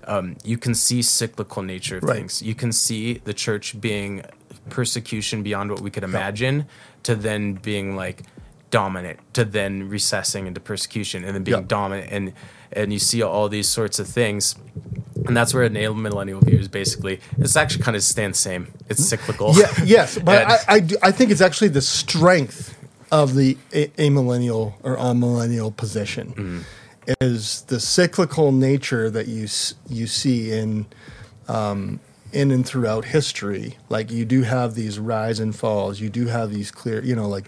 Um, you can see cyclical nature of Right. things. You can see the church being persecution beyond what we could imagine, to then being like dominant, to then recessing into persecution, and then being Yeah. dominant, and and you see all these sorts of things. And that's where amillennial view is basically. It's actually kind of stands same. It's cyclical. Yeah. Yes, but And- I, I, do- I think it's actually the strength of the a, amillennial or amillennial position is the cyclical nature that you you see in um, in and throughout history. Like you do have these rise and falls. You do have these clear. You know, like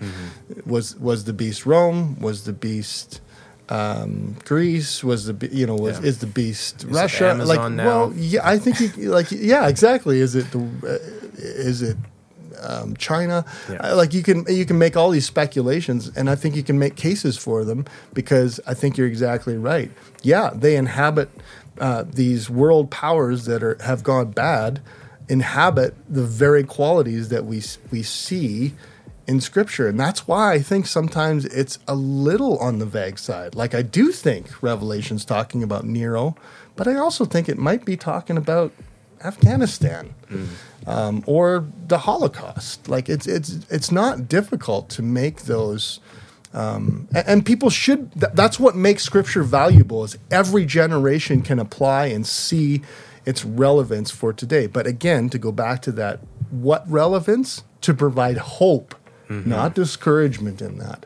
was was the beast Rome? Was the beast um, Greece? Was the you know was Yeah. is the beast it Russia? like now? well, yeah, I think you, like yeah, exactly. Is it the uh, is it um, China? Yeah. Uh, like you can you can make all these speculations, and I think you can make cases for them because I think you're exactly right. Yeah, they inhabit uh, these world powers that are have gone bad, inhabit the very qualities that we we see in scripture and that's why i think sometimes it's a little on the vague side. Like i do think revelation's talking about nero but i also think it might be talking about afghanistan um, or the holocaust. Like it's it's it's not difficult to make those um, a- and, people should th- that's what makes scripture valuable is every generation can apply and see its relevance for today. But again to go back to that what relevance? To provide hope Mm-hmm. not discouragement in that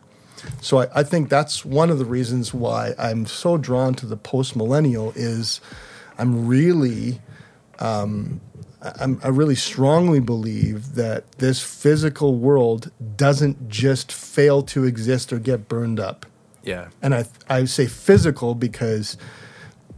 so I, I think that's one of the reasons why i'm so drawn to the post millennial is i'm really um, I'm, I really strongly believe that this physical world doesn't just fail to exist or get burned up. yeah. And I, I say physical because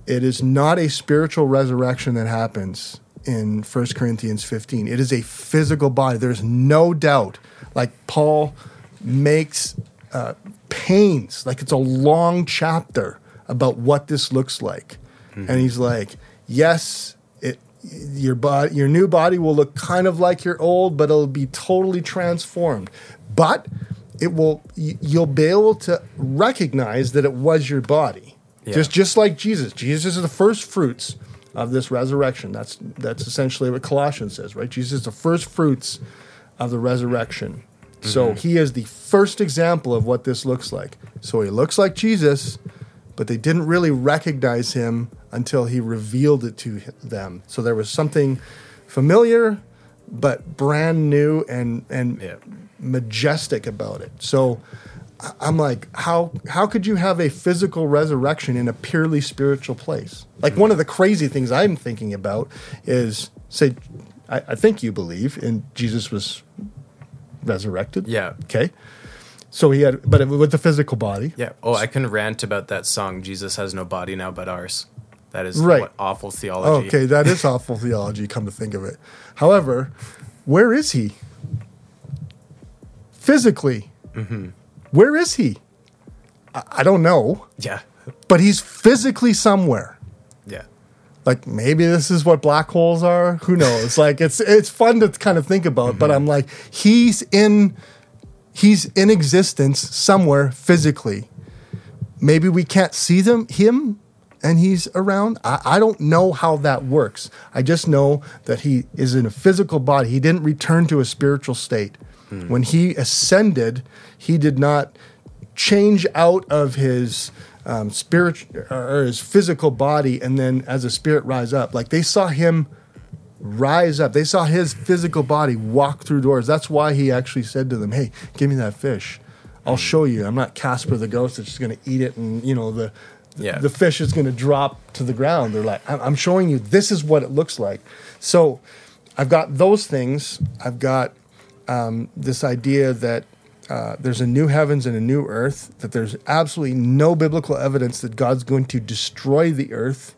it is not a spiritual resurrection that happens in 1 Corinthians 15. It is a physical body. There's no doubt. Like Paul makes uh, pains, like it's a long chapter about what this looks like. And he's like, yes, it, your body, your new body will look kind of like your old, but it'll be totally transformed. But it will, y- you'll be able to recognize that it was your body. Yeah. Just just like Jesus. Jesus is the first fruits of this resurrection. That's that's essentially what Colossians says, right? Jesus is the first fruits of the resurrection. So mm-hmm. he is the first example of what this looks like. So he looks like Jesus, but they didn't really recognize him until he revealed it to them. So there was something familiar but brand new and and Yeah. majestic about it. So I'm like, how how could you have a physical resurrection in a purely spiritual place? Like one of the crazy things I'm thinking about is say, I, I think you believe in Jesus was resurrected. Yeah. Okay. So he had, but with the physical body. Yeah. Oh, I can rant about that song. Jesus has no body now but ours. That is Right. what awful theology. Okay, that is awful theology. Come to think of it. However, where is he? Physically, mm-hmm. Where is he? I, I don't know, Yeah. but he's physically somewhere. Yeah. like maybe this is what black holes are. Who knows? Like it's it's fun to kind of think about but mm-hmm. i'm like he's in he's in existence somewhere physically. Maybe we can't see them him and he's around. I, I don't know how that works. I just know that he is in a physical body. He didn't return to a spiritual state. Hmm. When he ascended he did not change out of his um, spirit or his physical body and then as a spirit rise up like they saw him rise up. They saw his physical body walk through doors. That's why he actually said to them hey give me that fish. I'll show you. I'm not casper the ghost that's just going to eat it and you know the Yeah. the fish is going to drop to the ground. They're like I'm, I'm showing you. This is what it looks like. So i've got those things. I've got um, this idea that uh, there's a new heavens and a new earth, that there's absolutely no biblical evidence that God's going to destroy the earth.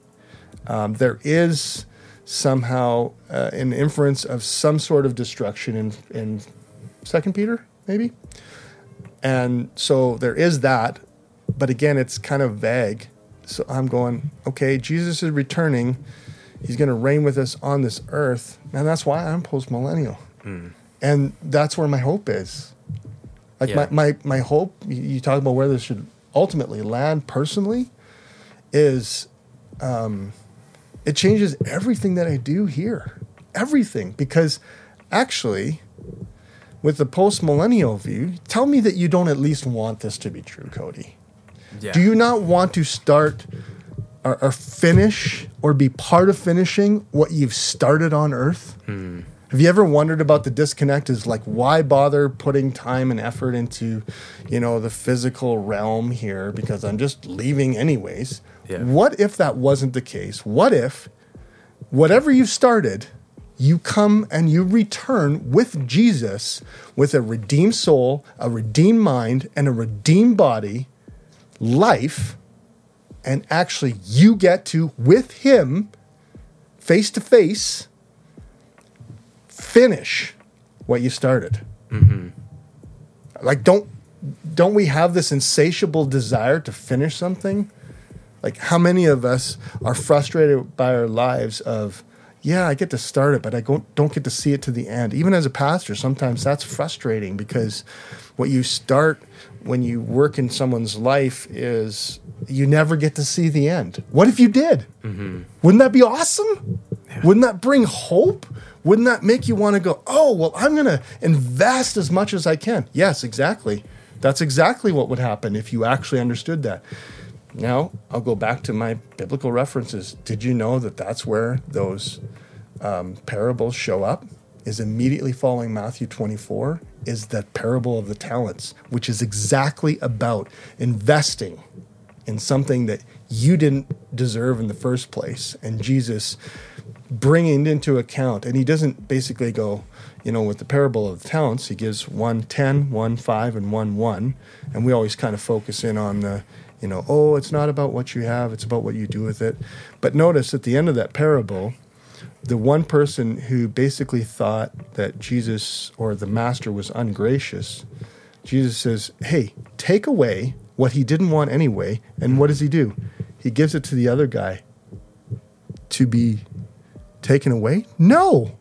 Um, there is somehow uh, an inference of some sort of destruction in in Second Peter, maybe. And so there is that, but again, it's kind of vague. So I'm going, okay, Jesus is returning. He's going to reign with us on this earth. And that's why I'm post millennial. Mm. And that's where my hope is. Like Yeah. my, my, my hope, you talk about where this should ultimately land personally, is um, it changes everything that I do here. Everything. Because actually, with the post millennial view, tell me that you don't at least want this to be true, Cody. Yeah. Do you not want to start or, or finish or be part of finishing what you've started on earth? Have you ever wondered about the disconnect? Is like, why bother putting time and effort into, you know, the physical realm here because I'm just leaving anyways? Yeah. What if that wasn't the case? What if whatever you've started, you come and you return with Jesus with a redeemed soul, a redeemed mind, and a redeemed body, life, and actually you get to, with Him, face to face, finish what you started. Mm-hmm. Like, don't don't we have this insatiable desire to finish something? Like, how many of us are frustrated by our lives of, yeah, I get to start it, but I don't, don't get to see it to the end. Even as a pastor, sometimes that's frustrating because what you start when you work in someone's life is you never get to see the end. What if you did? Mm-hmm. Wouldn't that be awesome? Wouldn't that bring hope? Wouldn't that make you want to go, oh, well, I'm going to invest as much as I can? Yes, exactly. That's exactly what would happen if you actually understood that. Now, I'll go back to my biblical references. Did you know that that's where those um, parables show up? Is immediately following Matthew 24 is that parable of the talents, which is exactly about investing in something that you didn't deserve in the first place. And Jesus bringing into account, and he doesn't basically go, you know, with the parable of the talents, he gives one ten, one five, and one 1. And we always kind of focus in on the, you know, oh, it's not about what you have, it's about what you do with it. But notice at the end of that parable, the one person who basically thought that Jesus or the master was ungracious, Jesus says, Hey, take away what he didn't want anyway. And what does he do? He gives it to the other guy to be taken away? No,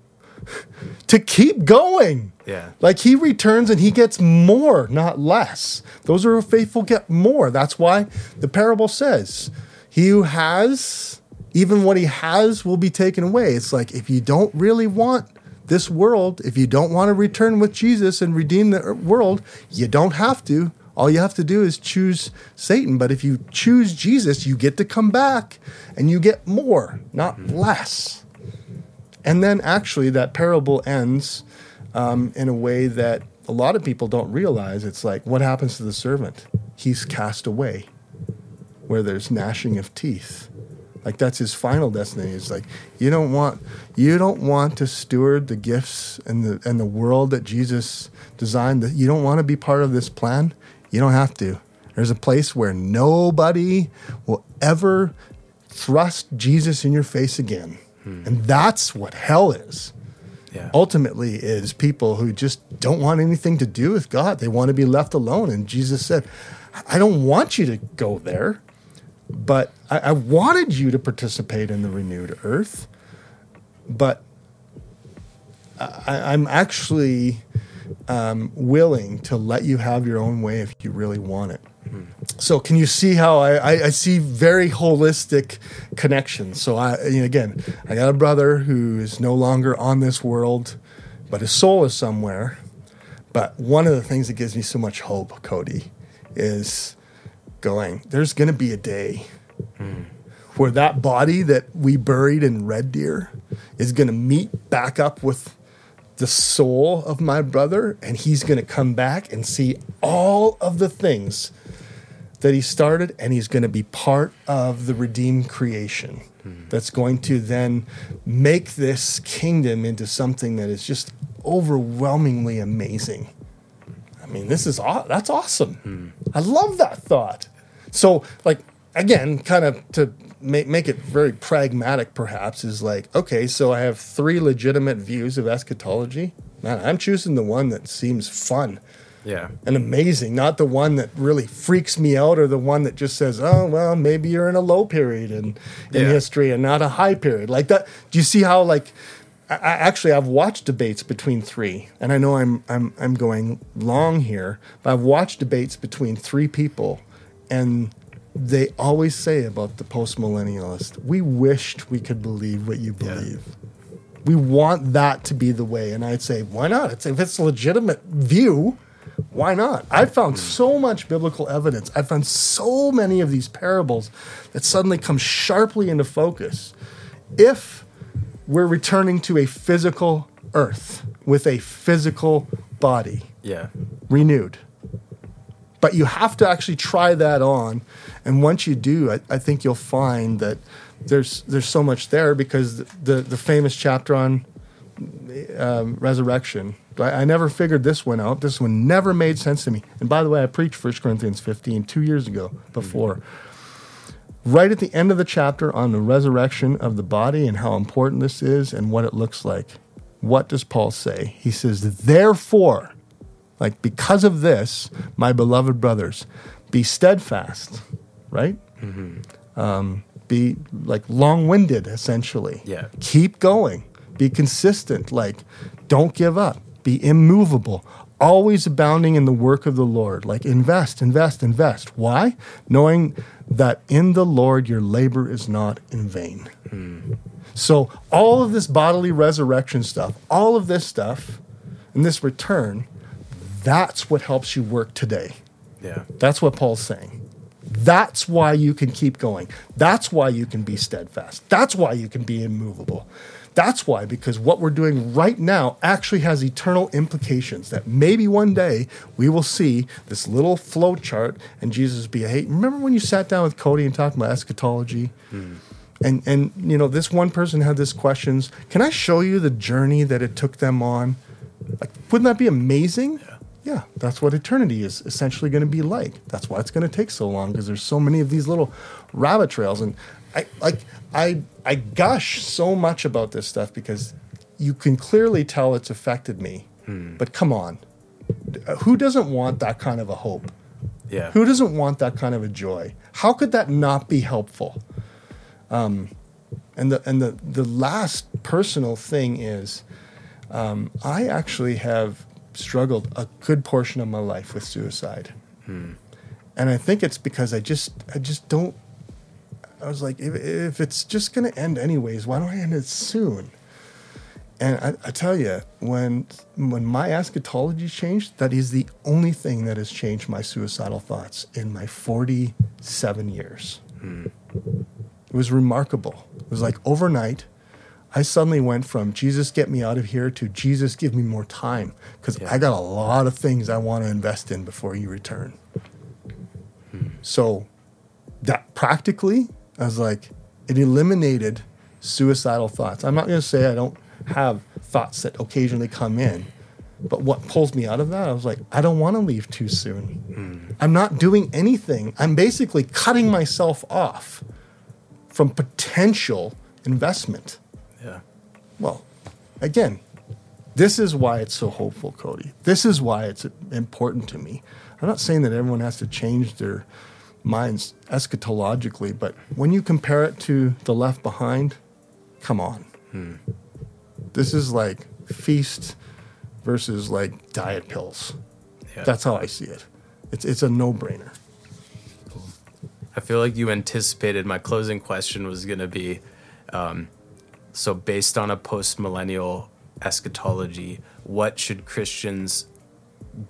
to keep going. Yeah. Like he returns and he gets more, not less. Those who are faithful get more. That's why the parable says, He who has, even what he has will be taken away. It's like if you don't really want this world, if you don't want to return with Jesus and redeem the world, you don't have to. All you have to do is choose Satan. But if you choose Jesus, you get to come back and you get more, not less. And then actually, that parable ends um, in a way that a lot of people don't realize. It's like, what happens to the servant? He's cast away, where there's gnashing of teeth. Like that's his final destiny. It's like you don't want you don't want to steward the gifts and the and the world that Jesus designed. You don't want to be part of this plan. You don't have to. There's a place where nobody will ever thrust Jesus in your face again. And that's what hell is Yeah. ultimately is people who just don't want anything to do with God. They want to be left alone. And Jesus said, I don't want you to go there, but I, I wanted you to participate in the renewed earth. But I, I'm actually um, willing to let you have your own way if you really want it. So can you see how I, I, I see very holistic connections? So I you know, again, I got a brother who is no longer on this world, but his soul is somewhere. But one of the things that gives me so much hope, Cody, is going. There's going to be a day where that body that we buried in Red Deer is going to meet back up with the soul of my brother, and he's going to come back and see all of the things that he started, and he's going to be part of the redeemed creation that's going to then make this kingdom into something that is just overwhelmingly amazing. I mean, this is aw- that's awesome. Hmm. I love that thought. So, like again, kind of to make make it very pragmatic, perhaps is like, okay, so I have three legitimate views of eschatology. Man, I'm choosing the one that seems fun Yeah. and amazing, not the one that really freaks me out or the one that just says, "Oh, well, maybe you're in a low period in in Yeah. history and not a high period." Like that. Do you see how like I, I actually I've watched debates between three, and I know I'm I'm I'm going long here, but I've watched debates between three people, and they always say about the postmillennialist, "We wished we could believe what you Yeah. believe." We want that to be the way, and I'd say, why not? It's, if it's a legitimate view, why not? I found so much biblical evidence. I found so many of these parables that suddenly come sharply into focus. If we're returning to a physical earth with a physical body, Yeah. renewed. But you have to actually try that on, and once you do, I, I think you'll find that there's there's so much there because the the, the famous chapter on um, resurrection. I, I never figured this one out. This one never made sense to me. And by the way, I preached 1 Corinthians 15 two years ago before. Right at the end of the chapter on the resurrection of the body and how important this is and what it looks like. What does Paul say? He says, Therefore, like because of this, my beloved brothers, be steadfast, right? Um, be like long winded, essentially. Yeah. Keep going. Be consistent. Like, don't give up. Be immovable. Always abounding in the work of the Lord. Like, invest, invest, invest. Why? Knowing that in the Lord your labor is not in vain. Hmm. So, all of this bodily resurrection stuff, all of this stuff, and this return, that's what helps you work today. Yeah. That's what Paul's saying. That's why you can keep going. That's why you can be steadfast. That's why you can be immovable. That's why, because what we're doing right now actually has eternal implications that maybe one day we will see this little flow chart and Jesus be, hey, remember when you sat down with Cody and talked about eschatology? Hmm. And, and you know, this one person had this questions. Can I show you the journey that it took them on? Like, wouldn't that be amazing? Yeah, that's what eternity is essentially going to be like. That's why it's going to take so long because there's so many of these little rabbit trails. And I like I I gush so much about this stuff because you can clearly tell it's affected me. But come on, who doesn't want that kind of a hope? Yeah. Who doesn't want that kind of a joy? How could that not be helpful? Um, and the and the the last personal thing is, um, I actually have struggled a good portion of my life with suicide, and I think it's because I just I just don't. I was like, if, if it's just going to end anyways, why don't I end it soon? And I, I tell you, when when my eschatology changed, that is the only thing that has changed my suicidal thoughts in my 47 years. Hmm. It was remarkable. It was like overnight, I suddenly went from Jesus, get me out of here to Jesus, give me more time because Yeah. I got a lot of things I want to invest in before you return. Hmm. So, that practically, I was like, it eliminated suicidal thoughts. I'm not going to say I don't have thoughts that occasionally come in, but what pulls me out of that, I was like, I don't want to leave too soon. Hmm. I'm not doing anything. I'm basically cutting myself off from potential investment. Yeah. Well, again, this is why it's so hopeful, Cody. This is why it's important to me. I'm not saying that everyone has to change their minds eschatologically, but when you compare it to the left behind, come on. This is like feast versus like diet pills. Yeah. That's how I see it. It's it's a no brainer. I feel like you anticipated my closing question was going to be um, so, based on a post millennial eschatology, what should Christians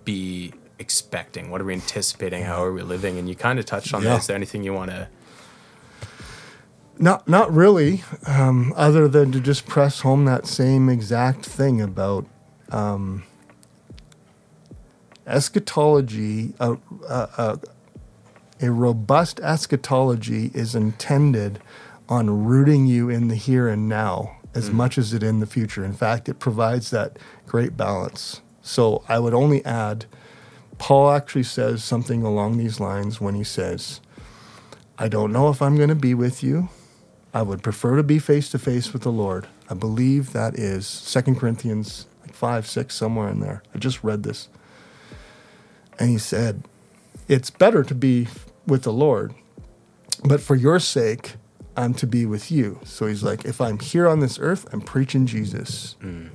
be expecting? What are we anticipating? How are we living? And you kind of touched on Yeah. that. Is there anything you want to? Not not really, um, other than to just press home that same exact thing about um, eschatology. A, a, a, a robust eschatology is intended on rooting you in the here and now as much as it in the future. In fact, it provides that great balance. So I would only add, Paul actually says something along these lines when he says, I don't know if I'm going to be with you. I would prefer to be face to face with the Lord. I believe that is 2 Corinthians like 5, 6, somewhere in there. I just read this. And he said, It's better to be with the Lord, but for your sake, I'm to be with you. So he's like, If I'm here on this earth, I'm preaching Jesus. Mm.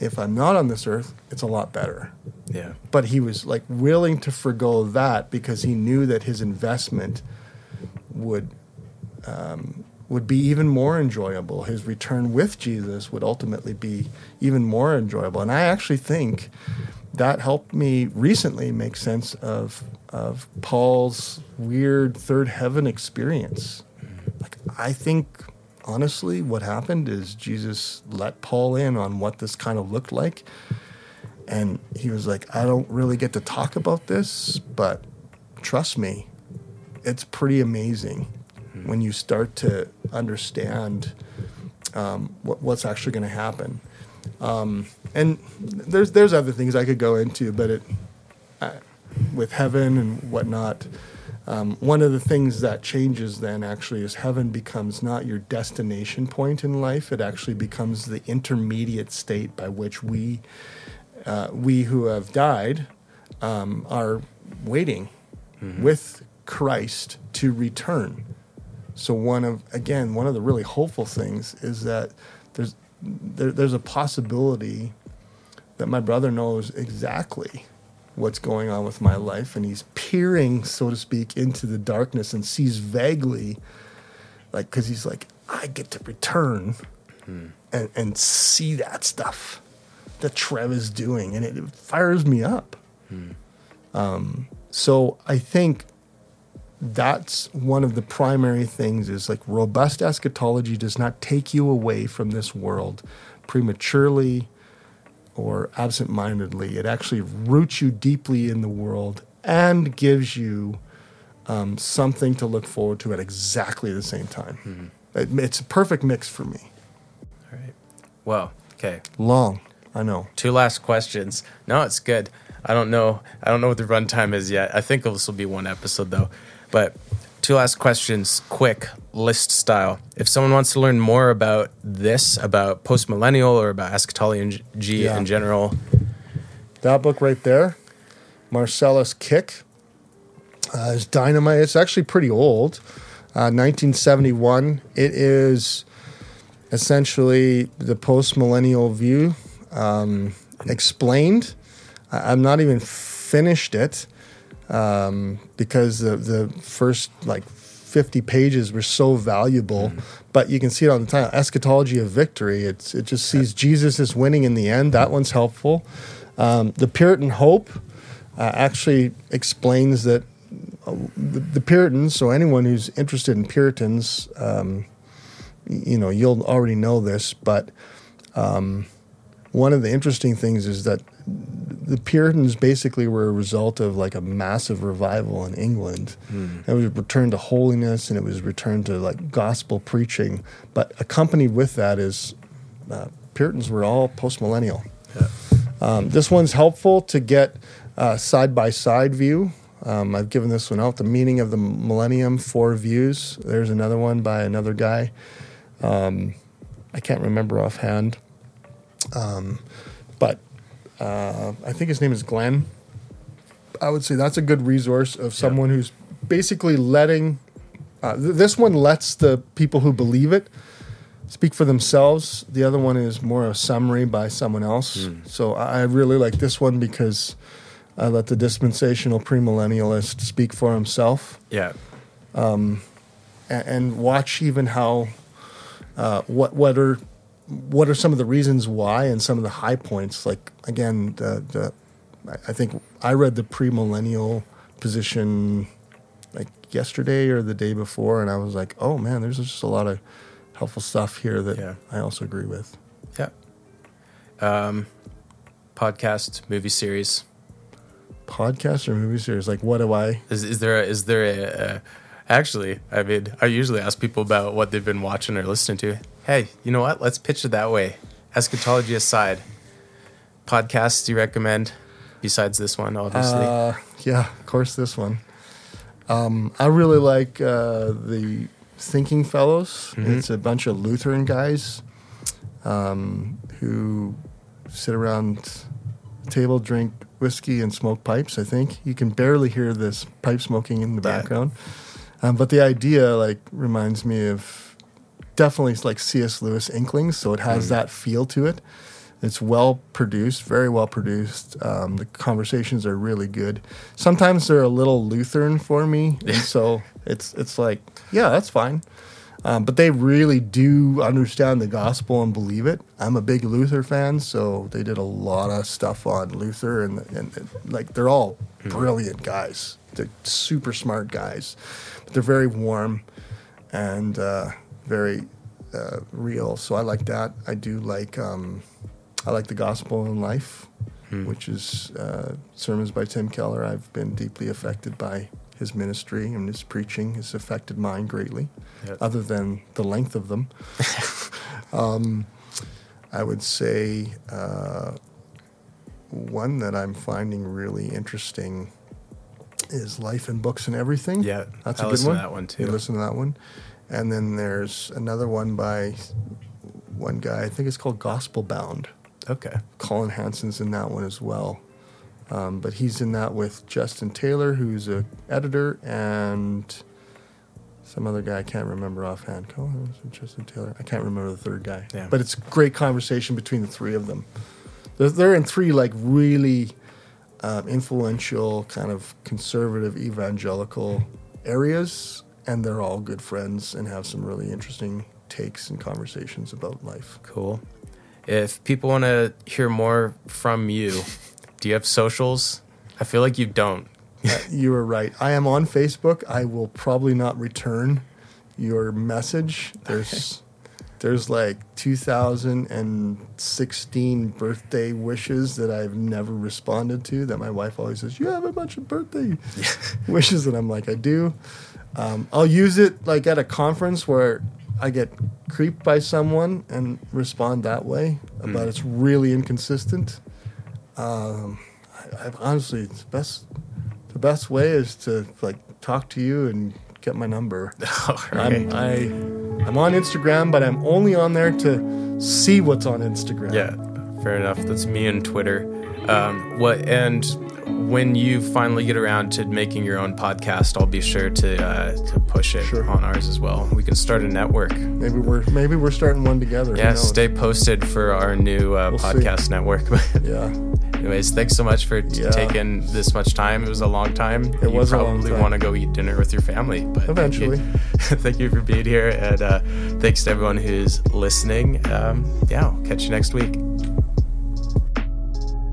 If I'm not on this earth, it's a lot better Yeah. but he was like willing to forego that because he knew that his investment would um, would be even more enjoyable. His return with Jesus would ultimately be even more enjoyable. And I actually think that helped me recently make sense of of Paul's weird third heaven experience. Like I think honestly what happened is Jesus let Paul in on what this kind of looked like and he was like, I don't really get to talk about this, but trust me, it's pretty amazing when you start to understand um, what, what's actually going to happen. Um, and there's there's other things I could go into, but it with heaven and whatnot. Um, one of the things that changes then actually is heaven becomes not your destination point in life. It actually becomes the intermediate state by which we uh, we who have died um, are waiting with Christ to return. So one of again one of the really hopeful things is that there's there, there's a possibility that my brother knows exactly what's going on with my life and he's peering so to speak into the darkness and sees vaguely like because he's like i get to return and, and see that stuff that trev is doing and it, it fires me up. Um, so i think that's one of the primary things is like robust eschatology does not take you away from this world prematurely or absent-mindedly it actually roots you deeply in the world and gives you um, something to look forward to at exactly the same time it, it's a perfect mix for me All right. Well, okay. long i know Two last questions. No, it's good. I don't know. I don't know what the runtime is yet. I think this will be one episode though. But two last questions, quick list style. If someone wants to learn more about this, about post millennial or about eschatology Yeah. in general, That book right there, Marcellus Kik, uh, is dynamite. It's actually pretty old, uh, 1971. It is essentially the post millennial view um, explained. I'm not even finished it um, because the, the first like 50 pages were so valuable. But you can see it on the title, Eschatology of Victory. It's, it just sees Jesus is winning in the end. That one's helpful. Um, the Puritan Hope uh, actually explains that uh, the, the Puritans, so anyone who's interested in Puritans, um, you know, you'll already know this, but um, one of the interesting things is that the Puritans basically were a result of like a massive revival in England. It was returned to holiness and it was returned to like gospel preaching. But accompanied with that is uh, Puritans were all post millennial. Um, this one's helpful to get side by side view. Um, I've given this one out. The meaning of the millennium, four views. There's another one by another guy. Um, I can't remember offhand. Um, uh, I think his name is Glenn. I would say that's a good resource of someone who's basically letting. Uh, th- this one lets the people who believe it speak for themselves. The other one is more a summary by someone else. So I I really like this one because I let the dispensational premillennialist speak for himself yeah, and, and watch even how uh, what what are what are some of the reasons why and some of the high points. Like again, the the I- think I read the premillennial position like yesterday or the day before, and I was like, oh man, there's just a lot of helpful stuff here that Yeah. I also agree with. yeah. Um, podcast, movie series. Podcast or movie series? Like, what do I? Is, is there a, is there a, a Actually, I mean, I usually ask people about what they've been watching or listening to. Hey, you know what? Let's pitch it that way. Eschatology aside, podcasts you recommend besides this one, obviously? Uh, yeah, of course, this one. Um, I really like uh, the Thinking Fellows. It's a bunch of Lutheran guys um, who sit around a table, drink whiskey, and smoke pipes. I think you can barely hear this pipe smoking in the Yeah. background, um, but the idea like reminds me of definitely like C.S. Lewis Inklings, so it has that feel to it. It's well produced, very well produced. Um, the conversations are really good. Sometimes they're a little Lutheran for me, and so it's it's like, yeah, that's fine. Um, but they really do understand the gospel and believe it. I'm a big Luther fan, so they did a lot of stuff on Luther, and, and, and like they're all brilliant guys. They're super smart guys, but they're very warm and uh, very uh, real. So I like that. I do like um, I like the gospel in life, which is uh, sermons by Tim Keller. I've been deeply affected by his ministry and his preaching has affected mine greatly. Yep. Other than the length of them, um, I would say uh, one that I'm finding really interesting is Life and Books and Everything. Yeah, that's I a good listen to one. that one, too. You listen to that one, and then there's another one by one guy. I think it's called Gospel Bound. okay. Collin Hansen's in that one as well. Um, but he's in that with Justin Taylor, who's a editor, and some other guy I can't remember offhand. Colin Hansen, Justin Taylor. I can't remember the third guy. Yeah. But it's great conversation between the three of them. They're, they're in three like really um, influential, kind of conservative evangelical areas, and they're all good friends and have some really interesting takes and conversations about life. Cool. If people want to hear more from you, do you have socials? I feel like you don't. Uh, you were right. I am on Facebook. I will probably not return your message. There's there's like 2016 birthday wishes that I've never responded to. That my wife always says, "You have a bunch of birthday wishes," and I'm like, "I do." Um, I'll use it like at a conference where I get creeped by someone and respond that way, but it's really inconsistent. Um, I, I honestly, it's best the best way is to like talk to you and get my number. Right. I'm I, I'm on Instagram, but I'm only on there to see what's on Instagram. Yeah, fair enough. That's me and Twitter. Um, what and when you finally get around to making your own podcast, I'll be sure to uh, to push it Sure. on ours as well. We can start a network. Maybe we're maybe we're starting one together. Yeah, stay posted for our new uh, We'll see. podcast network. Yeah. Anyways, thanks so much for t- Yeah. taking this much time. It was a long time. It was a you long probably want to go eat dinner with your family, but thank Eventually. you, thank you for being here, and uh, thanks to everyone who's listening. Um, yeah, I'll catch you next week.